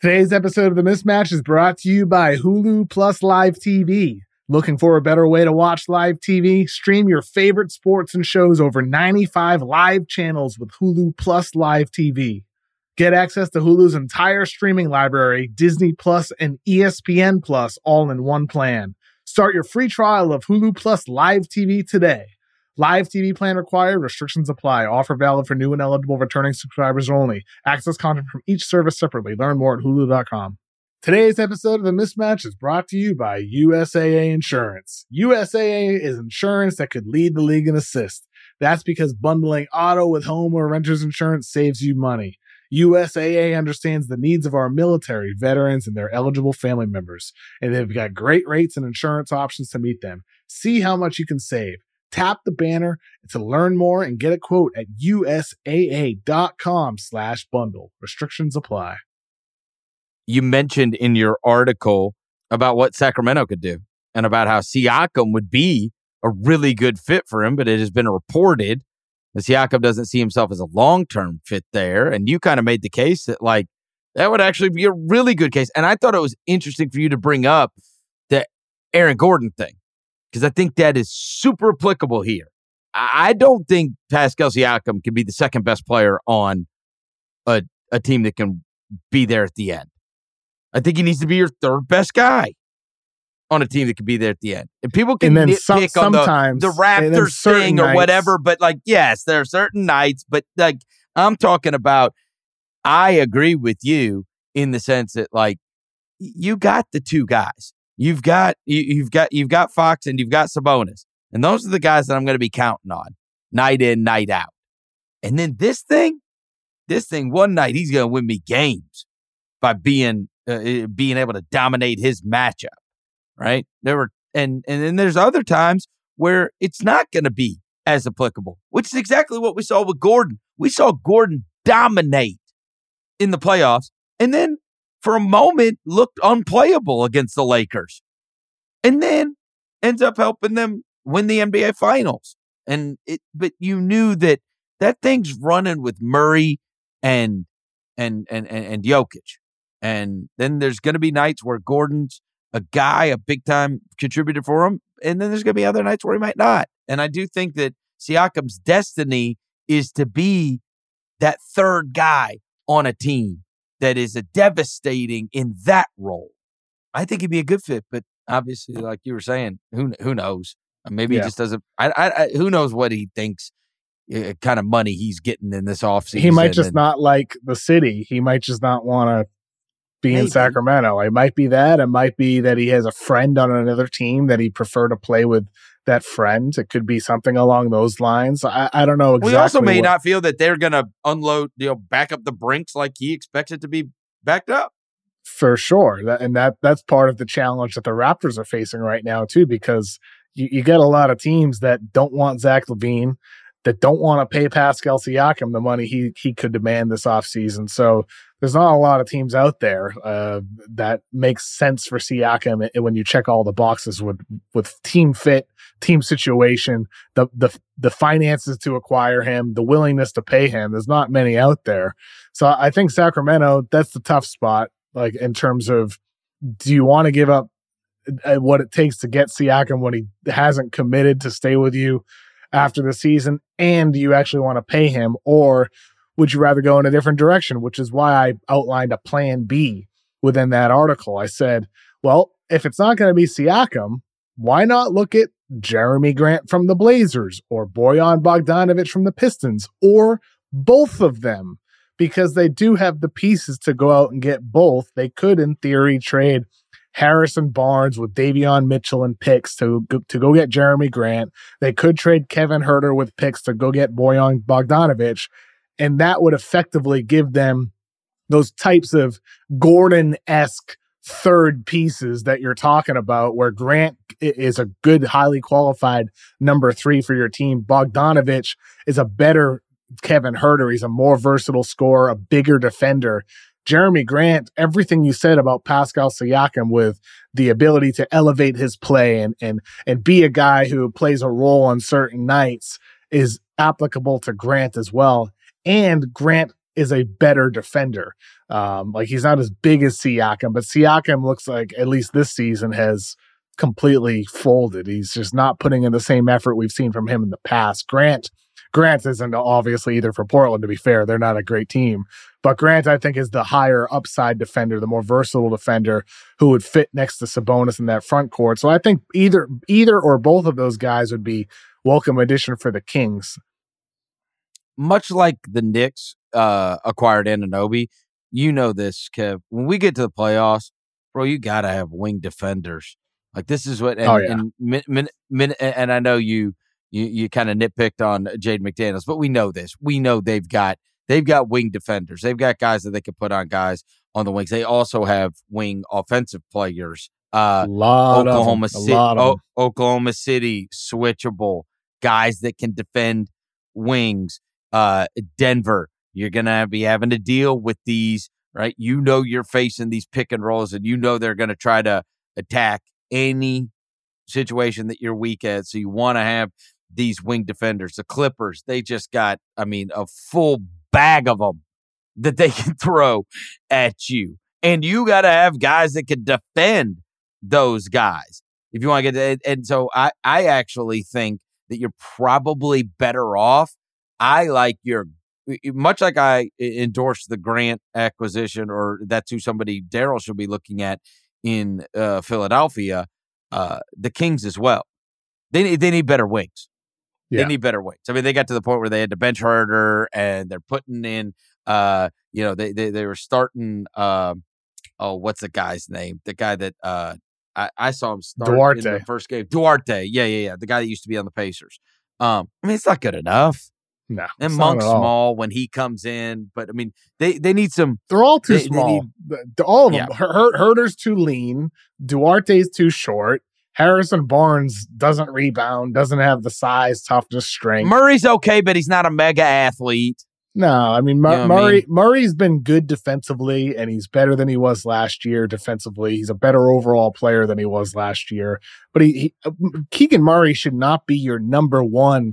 Today's episode of The Mismatch is brought to you by Hulu Plus Live TV. Looking for a better way to watch live TV? Stream your favorite sports and shows over 95 live channels with Hulu Plus Live TV. Get access to Hulu's entire streaming library, Disney Plus and ESPN Plus all in one plan. Start your free trial of Hulu Plus Live TV today. Live TV plan required. Restrictions apply. Offer valid for new and eligible returning subscribers only. Access content from each service separately. Learn more at hulu.com. Today's episode of The Mismatch is brought to you by USAA Insurance. USAA is insurance that could lead the league in assist. That's because bundling auto with home or renter's insurance saves you money. USAA understands the needs of our military, veterans, and their eligible family members, and they've got great rates and insurance options to meet them. See how much you can save. Tap the banner to learn more and get a quote at usaa.com slash bundle. Restrictions apply. You mentioned in your article about what Sacramento could do and about how Siakam would be a really good fit for him, but it has been reported that Siakam doesn't see himself as a long term fit there. And you kind of made the case that, like, that would actually be a really good case. And I thought it was interesting for you to bring up the Aaron Gordon thing because I think that is super applicable here. I don't think Pascal Siakam can be the second best player on a, a team that can be there at the end. I think he needs to be your third best guy on a team that can be there at the end. And people can and nitpick some, on the, the Raptors thing or nights- whatever, but like, yes, there are certain nights, but like, I'm talking about, I agree with you in the sense that like, you got the two guys. You've got you, you've got you've got Fox and you've got Sabonis, and those are the guys that I'm going to be counting on night in, night out. And then this thing, this thing, one night he's going to win me games by being uh, uh, being able to dominate his matchup. Right? There were and and then there's other times where it's not going to be as applicable, which is exactly what we saw with Gordon. We saw Gordon dominate in the playoffs, and then for a moment looked unplayable against the Lakers, and then ends up helping them win the NBA Finals. And it, but you knew that that thing's running with Murray and and and and, and Jokic. And then there's going to be nights where Gordon's a guy, a big time contributor for him. And then there's going to be other nights where he might not. And I do think that Siakam's destiny is to be that third guy on a team that is a devastating in that role. I think he'd be a good fit, but obviously, like you were saying, who who knows? Uh, maybe Yeah. he just doesn't. I, I, I who knows what he thinks, uh, kind of money he's getting in this offseason. he might just and- not like the city. He might just not want to be in Sacramento. It might be that. It might be that he has a friend on another team that he prefer to play with that friend. It could be something along those lines. I, I don't know exactly. We also may what- not feel that they're going to unload, you know, back up the brinks like he expects it to be backed up. for sure. That, and that that's part of the challenge that the Raptors are facing right now too, because you, you get a lot of teams that don't want Zach LaVine, that don't want to pay Pascal Siakam the money he he could demand this offseason. So there's not a lot of teams out there uh, that makes sense for Siakam when you check all the boxes with with team fit, team situation, the the the finances to acquire him, the willingness to pay him. There's not many out there. So I think Sacramento, that's the tough spot, like in terms of do you want to give up uh, what it takes to get Siakam when he hasn't committed to stay with you after the season? And do you actually want to pay him? Or would you rather go in a different direction? Which is why I outlined a plan B within that article. I said, well, if it's not going to be Siakam, why not look at Jerami Grant from the Blazers or Bojan Bogdanovic from the Pistons or both of them? Because they do have the pieces to go out and get both. They could, in theory, trade Harrison Barnes with Davion Mitchell and picks to to go get Jerami Grant. They could trade Kevin Huerter with picks to go get Bojan Bogdanovic, and that would effectively give them those types of Gordon esque third pieces that you're talking about, where Grant is a good, highly qualified number three for your team. Bogdanovic is a better Kevin Huerter. He's a more versatile scorer, a bigger defender. Jerami Grant, everything you said about Pascal Siakam with the ability to elevate his play and and and be a guy who plays a role on certain nights is applicable to Grant as well. And Grant is a better defender. Um, like he's not as big as Siakam, but Siakam looks like at least this season has completely folded. He's just not putting in the same effort we've seen from him in the past. Grant Grant isn't obviously either for Portland, to be fair. They're not a great team. But Grant, I think, is the higher upside defender, the more versatile defender who would fit next to Sabonis in that front court. So I think either either or both of those guys would be welcome addition for the Kings. Much like the Knicks uh, acquired Anunoby, you know this, Kev. When we get to the playoffs, bro, you got to have wing defenders. Like this is what, and, Oh, yeah. and, min, min, min, and I know you, you, you kind of nitpicked on Jade McDaniels, but we know this. We know they've got they've got wing defenders. They've got guys that they can put on guys on the wings. They also have wing offensive players. Uh, a lot Oklahoma City, lot of O- Oklahoma City, switchable guys that can defend wings. Uh, Denver, you're gonna be having to deal with these, right? You know you're facing these pick and rolls, and you know they're gonna try to attack any situation that you're weak at. So you want to have these wing defenders. The Clippers, they just got, I mean, a full bag of them that they can throw at you. And you got to have guys that can defend those guys if you want to get to, and so I, I actually think that you're probably better off. I like your much like I endorse the Grant acquisition, or that's who somebody Daryl should be looking at in uh, Philadelphia. Uh, the Kings as well. They need they need better wings. Yeah. They need better wings. I mean, they got to the point where they had to bench Huerter, and they're putting in. Uh, you know, they they they were starting. Um, oh, what's the guy's name? The guy that uh, I, I saw him start in the first game. Duarte, yeah, yeah, yeah. The guy that used to be on the Pacers. Um, I mean, it's not good enough. No, And Monk's small when he comes in, but I mean, they they need some. They're all too They- they small. need- The- the- all of them. Yeah. Her- Her- Huerter's too lean. Duarte's too short. Harrison Barnes doesn't rebound, doesn't have the size, toughness, strength. Murray's okay, but he's not a mega athlete. no, I mean Mur- You know what I Murray. mean? Murray's been good defensively, and he's better than he was last year defensively. He's a better overall player than he was last year. But he, he uh, Keegan Murray should not be your number one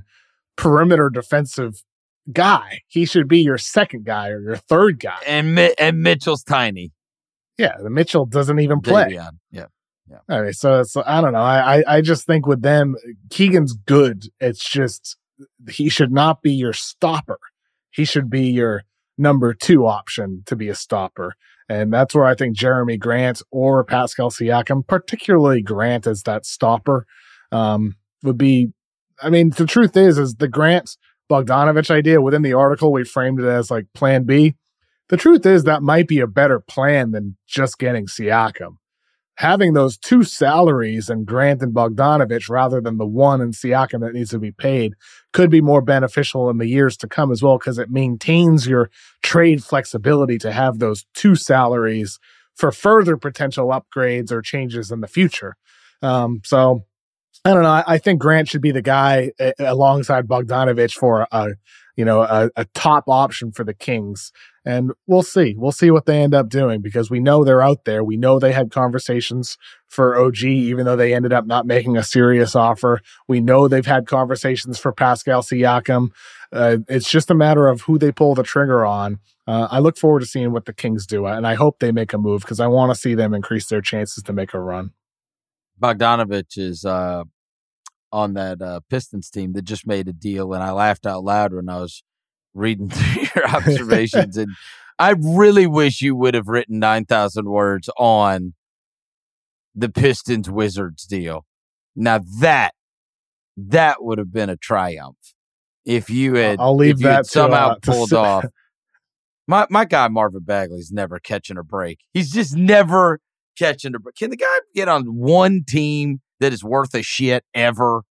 perimeter defensive guy. He should be your second guy or your third guy. And and Mitchell's tiny. Yeah, the Mitchell doesn't even play. Yeah. I mean, so it's I don't know. I, I I just think with them, Keegan's good. It's just he should not be your stopper. He should be your number two option to be a stopper. And that's where I think Jerami Grant or Pascal Siakam, particularly Grant as that stopper, um, would be. I mean, the truth is, is the Grant Bogdanovic idea within the article, we framed it as like plan B. The truth is that might be a better plan than just getting Siakam. Having those two salaries and Grant and Bogdanovic rather than the one and Siakam that needs to be paid could be more beneficial in the years to come as well because it maintains your trade flexibility to have those two salaries for further potential upgrades or changes in the future. Um, so I don't know. I, I, think Grant should be the guy uh, alongside Bogdanovic for a, you know, a, a, top option for the Kings. And we'll see. We'll see what they end up doing because we know they're out there. We know they had conversations for OG, even though they ended up not making a serious offer. We know they've had conversations for Pascal Siakam. Uh, it's just a matter of who they pull the trigger on. Uh, I look forward to seeing what the Kings do, and I hope they make a move because I want to see them increase their chances to make a run. Bogdanovic is uh, on that uh, Pistons team that just made a deal, and I laughed out loud when I was reading through your observations. and I really wish you would have written nine thousand words on the Pistons Wizards deal. Now that that would have been a triumph if you had. I'll leave that somehow to, uh, pulled off. My my guy Marvin Bagley's never catching a break. He's just never catching a break. Can the guy get on one team that is worth a shit ever.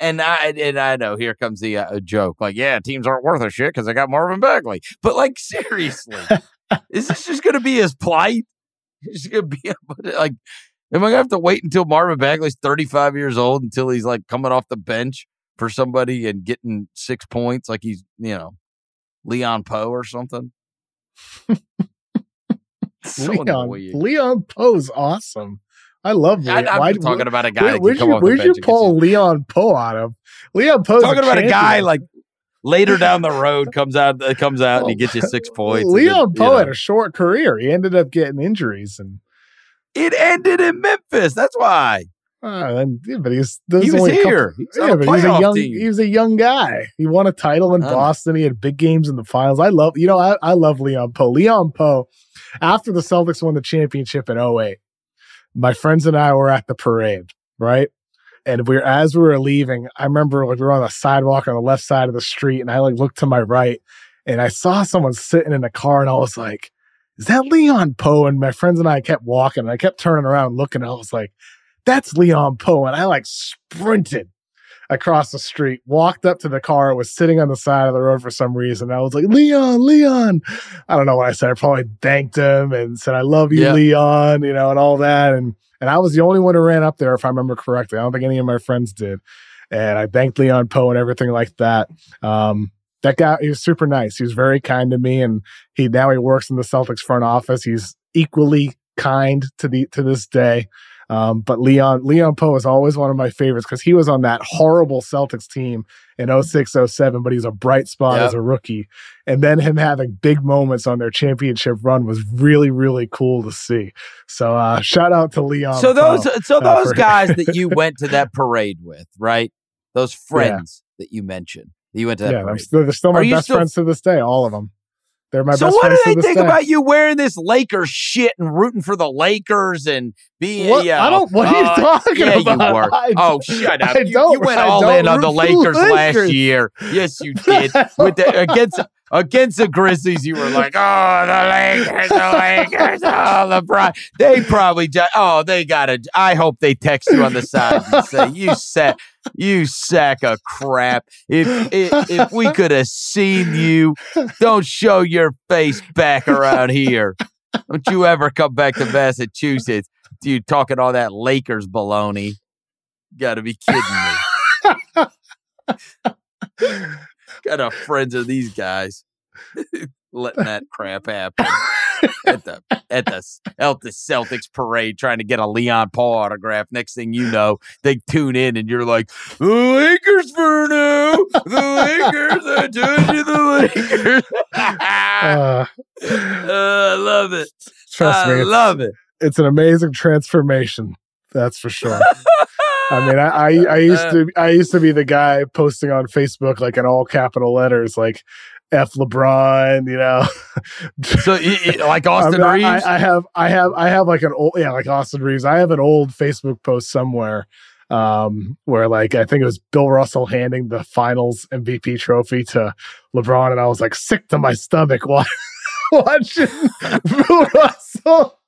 And I and I know here comes the uh, joke, like, yeah, teams aren't worth a shit because I got Marvin Bagley. But like, seriously, is this just going to be his plight? Is going to be like, am I going to have to wait until Marvin Bagley's thirty five years old until he's like coming off the bench for somebody and getting six points, like he's you know Leon Powe or something? so Leon, Leon Powe's awesome. I love. Leon. I, am talking about a guy. Where, where's your, where's your pull Leon Powe out of? Leon Powe talking a about champion. a guy like later down the road comes out uh, comes out and he gets you six points. Leon then, Powe had a short career. He ended up getting injuries and it ended in Memphis. That's why. Uh, and, yeah, but he's he was here. Couple, he was yeah, but he's a young team. he was a young guy. He won a title in Boston. He had big games in the finals. I love you know I, I love Leon Powe. Leon Powe after the Celtics won the championship in 08, my friends and I were at the parade, right? And we were as we were leaving, I remember like we were on the sidewalk on the left side of the street, and I like looked to my right and I saw someone sitting in a car, and I was like, "Is that Leon Powe?" And my friends and I kept walking, and I kept turning around, looking. And I was like, "That's Leon Powe," And I like sprinted across the street, walked up to the car. It was sitting on the side of the road for some reason. I was like, Leon, Leon. I don't know what I said. I probably thanked him and said, I love you, yeah. Leon, you know, and all that. And and I was the only one who ran up there, if I remember correctly. I don't think any of my friends did. And I thanked Leon Powe and everything like that. Um, that guy, he was super nice. He was very kind to me. And he now he works in the Celtics front office. He's equally kind to the to this day. Um, but Leon Leon Powe is always one of my favorites because he was on that horrible Celtics team in 06, 07, but he's a bright spot yep. as a rookie. And then him having big moments on their championship run was really, really cool to see. So uh, shout out to Leon. So those so those uh, guys that you went to that parade with, right? Those friends yeah. that you mentioned. You went to that yeah, parade. They're, they're still my best still, friends to this day, all of them. They're my so best what do they think day. about you wearing this Lakers shit and rooting for the Lakers and being? What? Uh, I don't. What are you uh, talking yeah, about? You were. I oh, shut up! I you, don't, you went I all in on the Lakers, Lakers last year. Yes, you did. With the, against against the Grizzlies, you were like, "Oh, the Lakers, the Lakers, oh, LeBron." They probably just, oh, they got to. I hope they text you on the side and say, "You sack, you sack of crap." If if, if we could have seen you, don't show your face back around here. Don't you ever come back to Massachusetts? You talking all that Lakers baloney? Got to be kidding me. got enough friends of these guys letting that crap happen. At the at the at the Celtics parade trying to get a Leon Powe autograph. Next thing you know, they tune in and you're like, the Lakers for now. The Lakers. I told you the Lakers. Uh, Uh, I love it. trust me, I it's, love it. it's an amazing transformation. That's for sure. I mean, I, I I used to I used to be the guy posting on Facebook like in all capital letters like F LeBron, you know. So, like I, Austin mean, I- Reaves. I, I have I have I have like an old yeah like Austin Reaves. I have an old Facebook post somewhere um where like I think it was Bill Russell handing the Finals MVP trophy to LeBron, and I was like sick to my stomach wa- watching Bill Russell.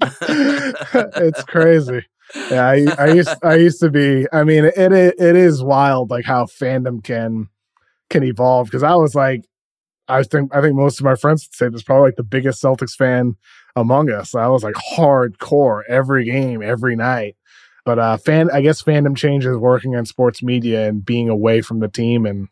it's crazy. Yeah, I, I used I used to be. I mean, it it, it is wild like how fandom can can evolve because I was like, I think I think most of my friends would say this probably like the biggest Celtics fan among us. I was like hardcore every game, every night. But uh fan I guess fandom changes working on sports media and being away from the team and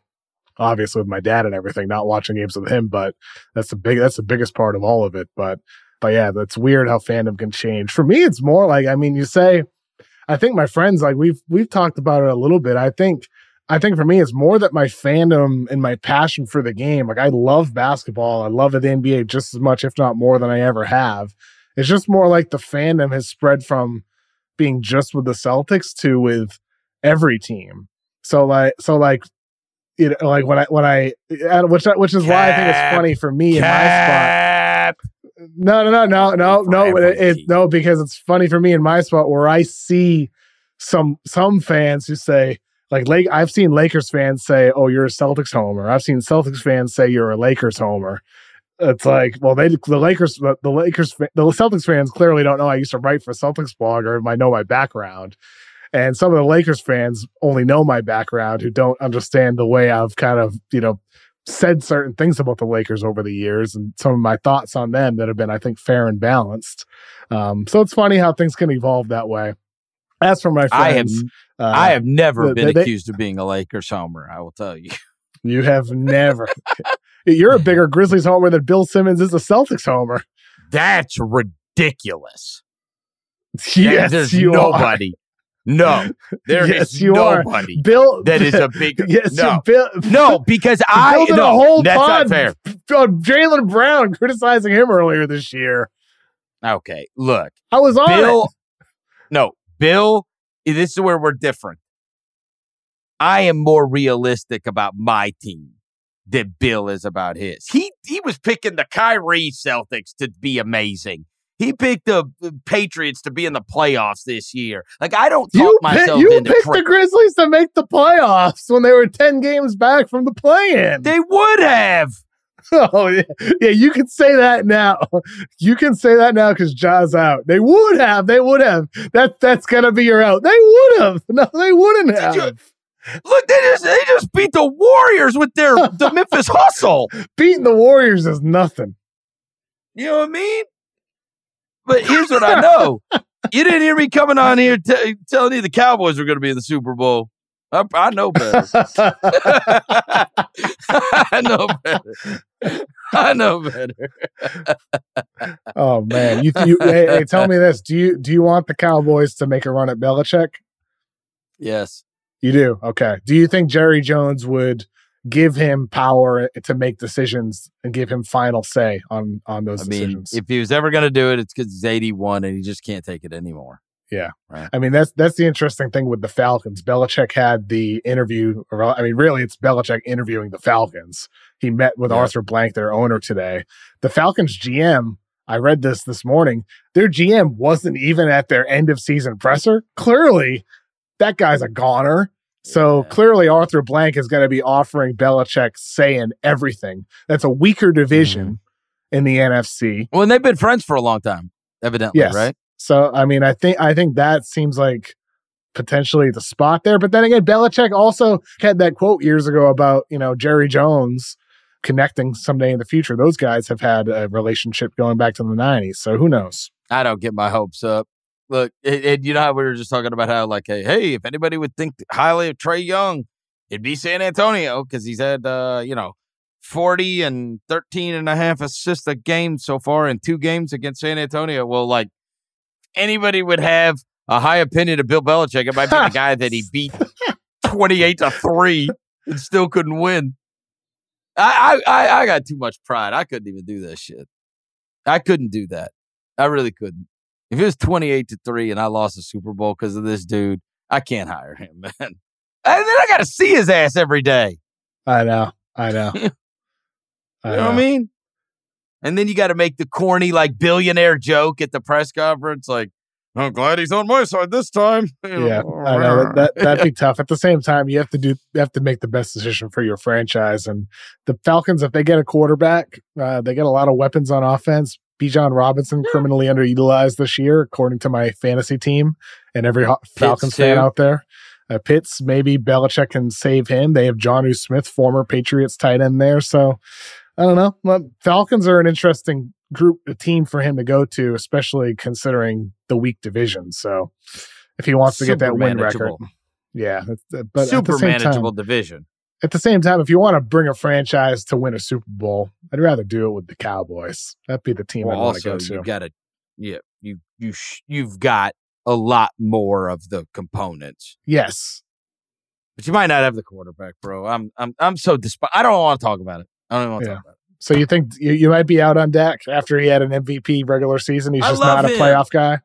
obviously with my dad and everything, not watching games with him, but that's the big that's the biggest part of all of it. But but yeah, that's weird how fandom can change. For me, it's more like I mean, you say I think my friends like we've we've talked about it a little bit. I think I think for me, it's more that my fandom and my passion for the game. Like I love basketball. I love the NBA just as much, if not more, than I ever have. It's just more like the fandom has spread from being just with the Celtics to with every team. So like so like you know like when I when I which which is why I think it's funny for me in my spot. Cap. No, no, no, no, no, no. It, it, no, because it's funny for me in my spot where I see some some fans who say like Lake. I've seen Lakers fans say, "Oh, you're a Celtics homer." I've seen Celtics fans say, "You're a Lakers homer." It's like, well, they the Lakers, the, the Lakers, the Celtics fans clearly don't know I used to write for Celtics blog or might know my background. And some of the Lakers fans only know my background who don't understand the way I've kind of, you know, said certain things about the Lakers over the years and some of my thoughts on them that have been, I think, fair and balanced. Um, so it's funny how things can evolve that way. As for my I have friends, uh, I have never been they- accused of being a Lakers homer. I will tell you. you have never. You're a bigger Grizzlies homer than Bill Simmons is a Celtics homer. That's ridiculous. Yes, There's you are. nobody. No, there is Yes, are. nobody Bill, that is a big. yes, no, Bill, no, because I no, a whole that's not fair. on Jaylen Brown criticizing him earlier this year. Okay, look, I was on Bill. it. No, Bill. This is where we're different. I am more realistic about my team than Bill is about his. He he was picking the Kyrie Celtics to be amazing. He picked the Patriots to be in the playoffs this year. Like I don't talk You, pick, myself you into picked cra- the Grizzlies to make the playoffs when they were 10 games back from the play-in. They would have. Oh yeah, yeah. You can say that now. You can say that now because Ja's out. They would have. They would have. That that's gonna be your out. They would have. No, they wouldn't Did you- have. Look, they just they just beat the Warriors with their the Memphis Hustle. Beating the Warriors is nothing. You know what I mean? But here's what I know: you didn't hear me coming on here t- telling you the Cowboys were going to be in the Super Bowl. I, I know better. I know better. I know better. oh man, you, you hey, hey, tell me this: do you do you want the Cowboys to make a run at Belichick? Yes. You do. Okay. Do you think Jerry Jones would give him power to make decisions and give him final say on on those I mean, decisions? if he was ever going to do it, it's because he's 81 and he just can't take it anymore. Yeah. Right. I mean, that's that's the interesting thing with the Falcons. Belichick had the interview. Or, I mean, really, it's Belichick interviewing the Falcons. He met with Yeah. Arthur Blank, their owner, today. The Falcons GM. I read this this morning. Their GM wasn't even at their end of season presser. Clearly, that guy's a goner. So Yeah. clearly, Arthur Blank is going to be offering Belichick say in everything. That's a weaker division Mm-hmm. in the NFC. Well, and they've been friends for a long time, evidently, Yes. right? So I mean, I think I think that seems like potentially the spot there. But then again, Belichick also had that quote years ago about you know Jerry Jones connecting someday in the future. Those guys have had a relationship going back to the '90s. So who knows? I don't get my hopes up. Look, and, you know how we were just talking about how, like, hey, hey, if anybody would think highly of Trae Young, it'd be San Antonio because he's had, uh, you know, 40 and 13 and a half assists a game so far in two games against San Antonio. Well, like anybody would have a high opinion of Bill Belichick. It might be the guy that he beat 28 to 3 and still couldn't win. I, I, I got too much pride. I couldn't even do that shit. I couldn't do that. I really couldn't. If it was 28 to 3 and I lost the Super Bowl because of this dude, I can't hire him, man. And then I got to see his ass every day. I know. I know. You know what I mean? And then you got to make the corny, like billionaire joke at the press conference, like, I'm glad he's on my side this time. Yeah, I know that, that that'd be tough. At the same time, you have to do you have to make the best decision for your franchise. And the Falcons, if they get a quarterback, uh, they get a lot of weapons on offense. Bijan Robinson criminally underutilized this year, according to my fantasy team and every Falcons fan out there. Uh, Pitts, maybe Belichick can save him. They have Jonnu Smith, former Patriots tight end there. So I don't know. Well, Falcons are an interesting group, a team for him to go to, especially considering the weak division. So if he wants to get that Super win record, yeah. But at super the same manageable time, division. at the same time, if you want to bring a franchise to win a Super Bowl, I'd rather do it with the Cowboys. That'd be the team Well, I'd want to also go You've got to, yeah, you you sh- you've got a lot more of the components, yes. but you might not have the quarterback, bro. I'm I'm I'm so desp- I don't want to talk about it. I don't want to Yeah. talk about it. So you think you, you might be out on Dak after he had an MVP regular season? He's just not a him. playoff guy.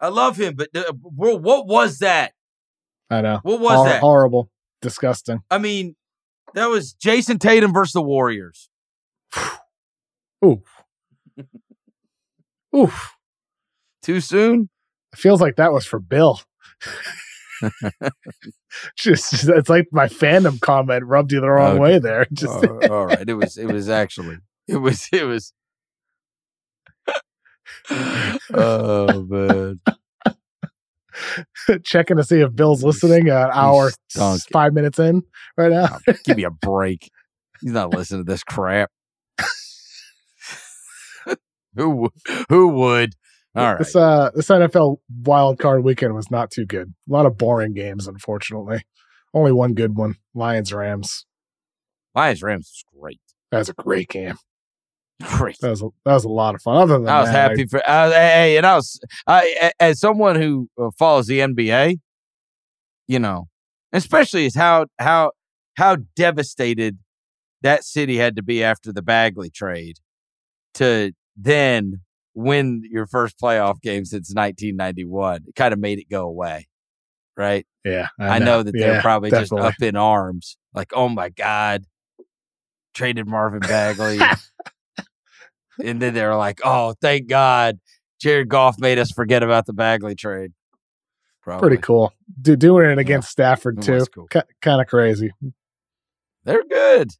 I love him, but bro, what was that? I know. What was Hor- that? Horrible. Disgusting. I mean, that was Jayson Tatum versus the Warriors. Oof. Oof. Too soon? It feels like that was for Bill. just it's like my fandom comment rubbed you the wrong Okay. way there. Just Uh, all right. It was. It was actually. It was. It was. oh man. checking to see if Bill's listening. An hour, stunk. five minutes in right now. Oh, give me a break. He's not listening to this crap. who who would? All right. This uh this NFL wild card weekend was not too good. A lot of boring games, unfortunately. Only one good one. Lions Rams. Lions Rams was great. That was a great game. Great. That was a, that was a lot of fun. Other than I was that, happy for. I, hey, and I was I, as someone who uh, follows the NBA, you know, especially is how how how devastated that city had to be after the Bagley trade to then win your first playoff game since 1991. It kind of made it go away, right? yeah, I, know. that they're probably definitely. just up in arms, like, oh my god, traded Marvin Bagley. and then they're like, "Oh, thank God, Jared Goff made us forget about the Bagley trade." Probably. Pretty cool. Do, doing it against Stafford too. cool. kind of crazy. They're good.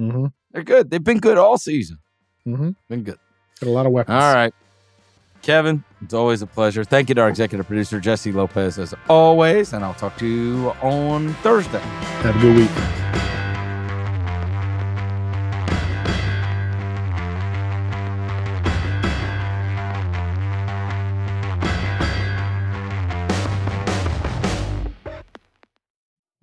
Mm-hmm. They're good. They've been good all season. Mm-hmm. Been good. Got a lot of weapons. All right, Kevin. It's always a pleasure. Thank you to our executive producer Jessie Lopez, as always, and I'll talk to you on Thursday. Have a good week.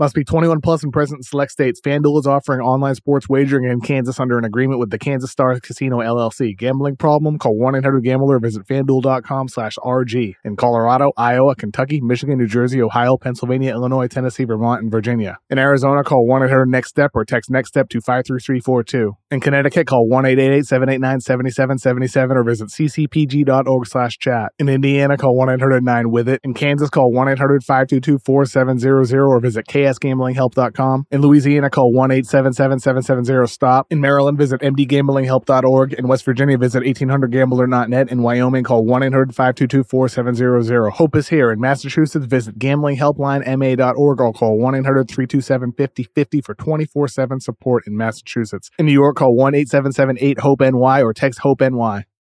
Must be 21 plus and present in select states. FanDuel is offering online sports wagering in Kansas under an agreement with the Kansas Star Casino LLC. Gambling problem? Call 1-800-GAMBLER or visit FanDuel.com slash RG. In Colorado, Iowa, Kentucky, Michigan, New Jersey, Ohio, Pennsylvania, Illinois, Tennessee, Vermont, and Virginia. In Arizona, call 1-800-NEXT-STEP or text NEXT STEP to 53342. In Connecticut, call 1-888-789-7777 or visit ccpg.org slash chat. In Indiana, call 1-800-9-WITH-IT. In Kansas, call 1-800-522-4700 or visit ksgamblinghelp.com. In Louisiana, call 1-877-770-STOP. In Maryland, visit mdgamblinghelp.org. In West Virginia, visit 1800gambler.net. In Wyoming, call 1-800-522-4700. Hope is here. In Massachusetts, visit gamblinghelplinema.org or call 1-800-327-5050 for 24-7 support in Massachusetts. In New York, call 1-877-8-HOPE-NY or text HOPE-NY.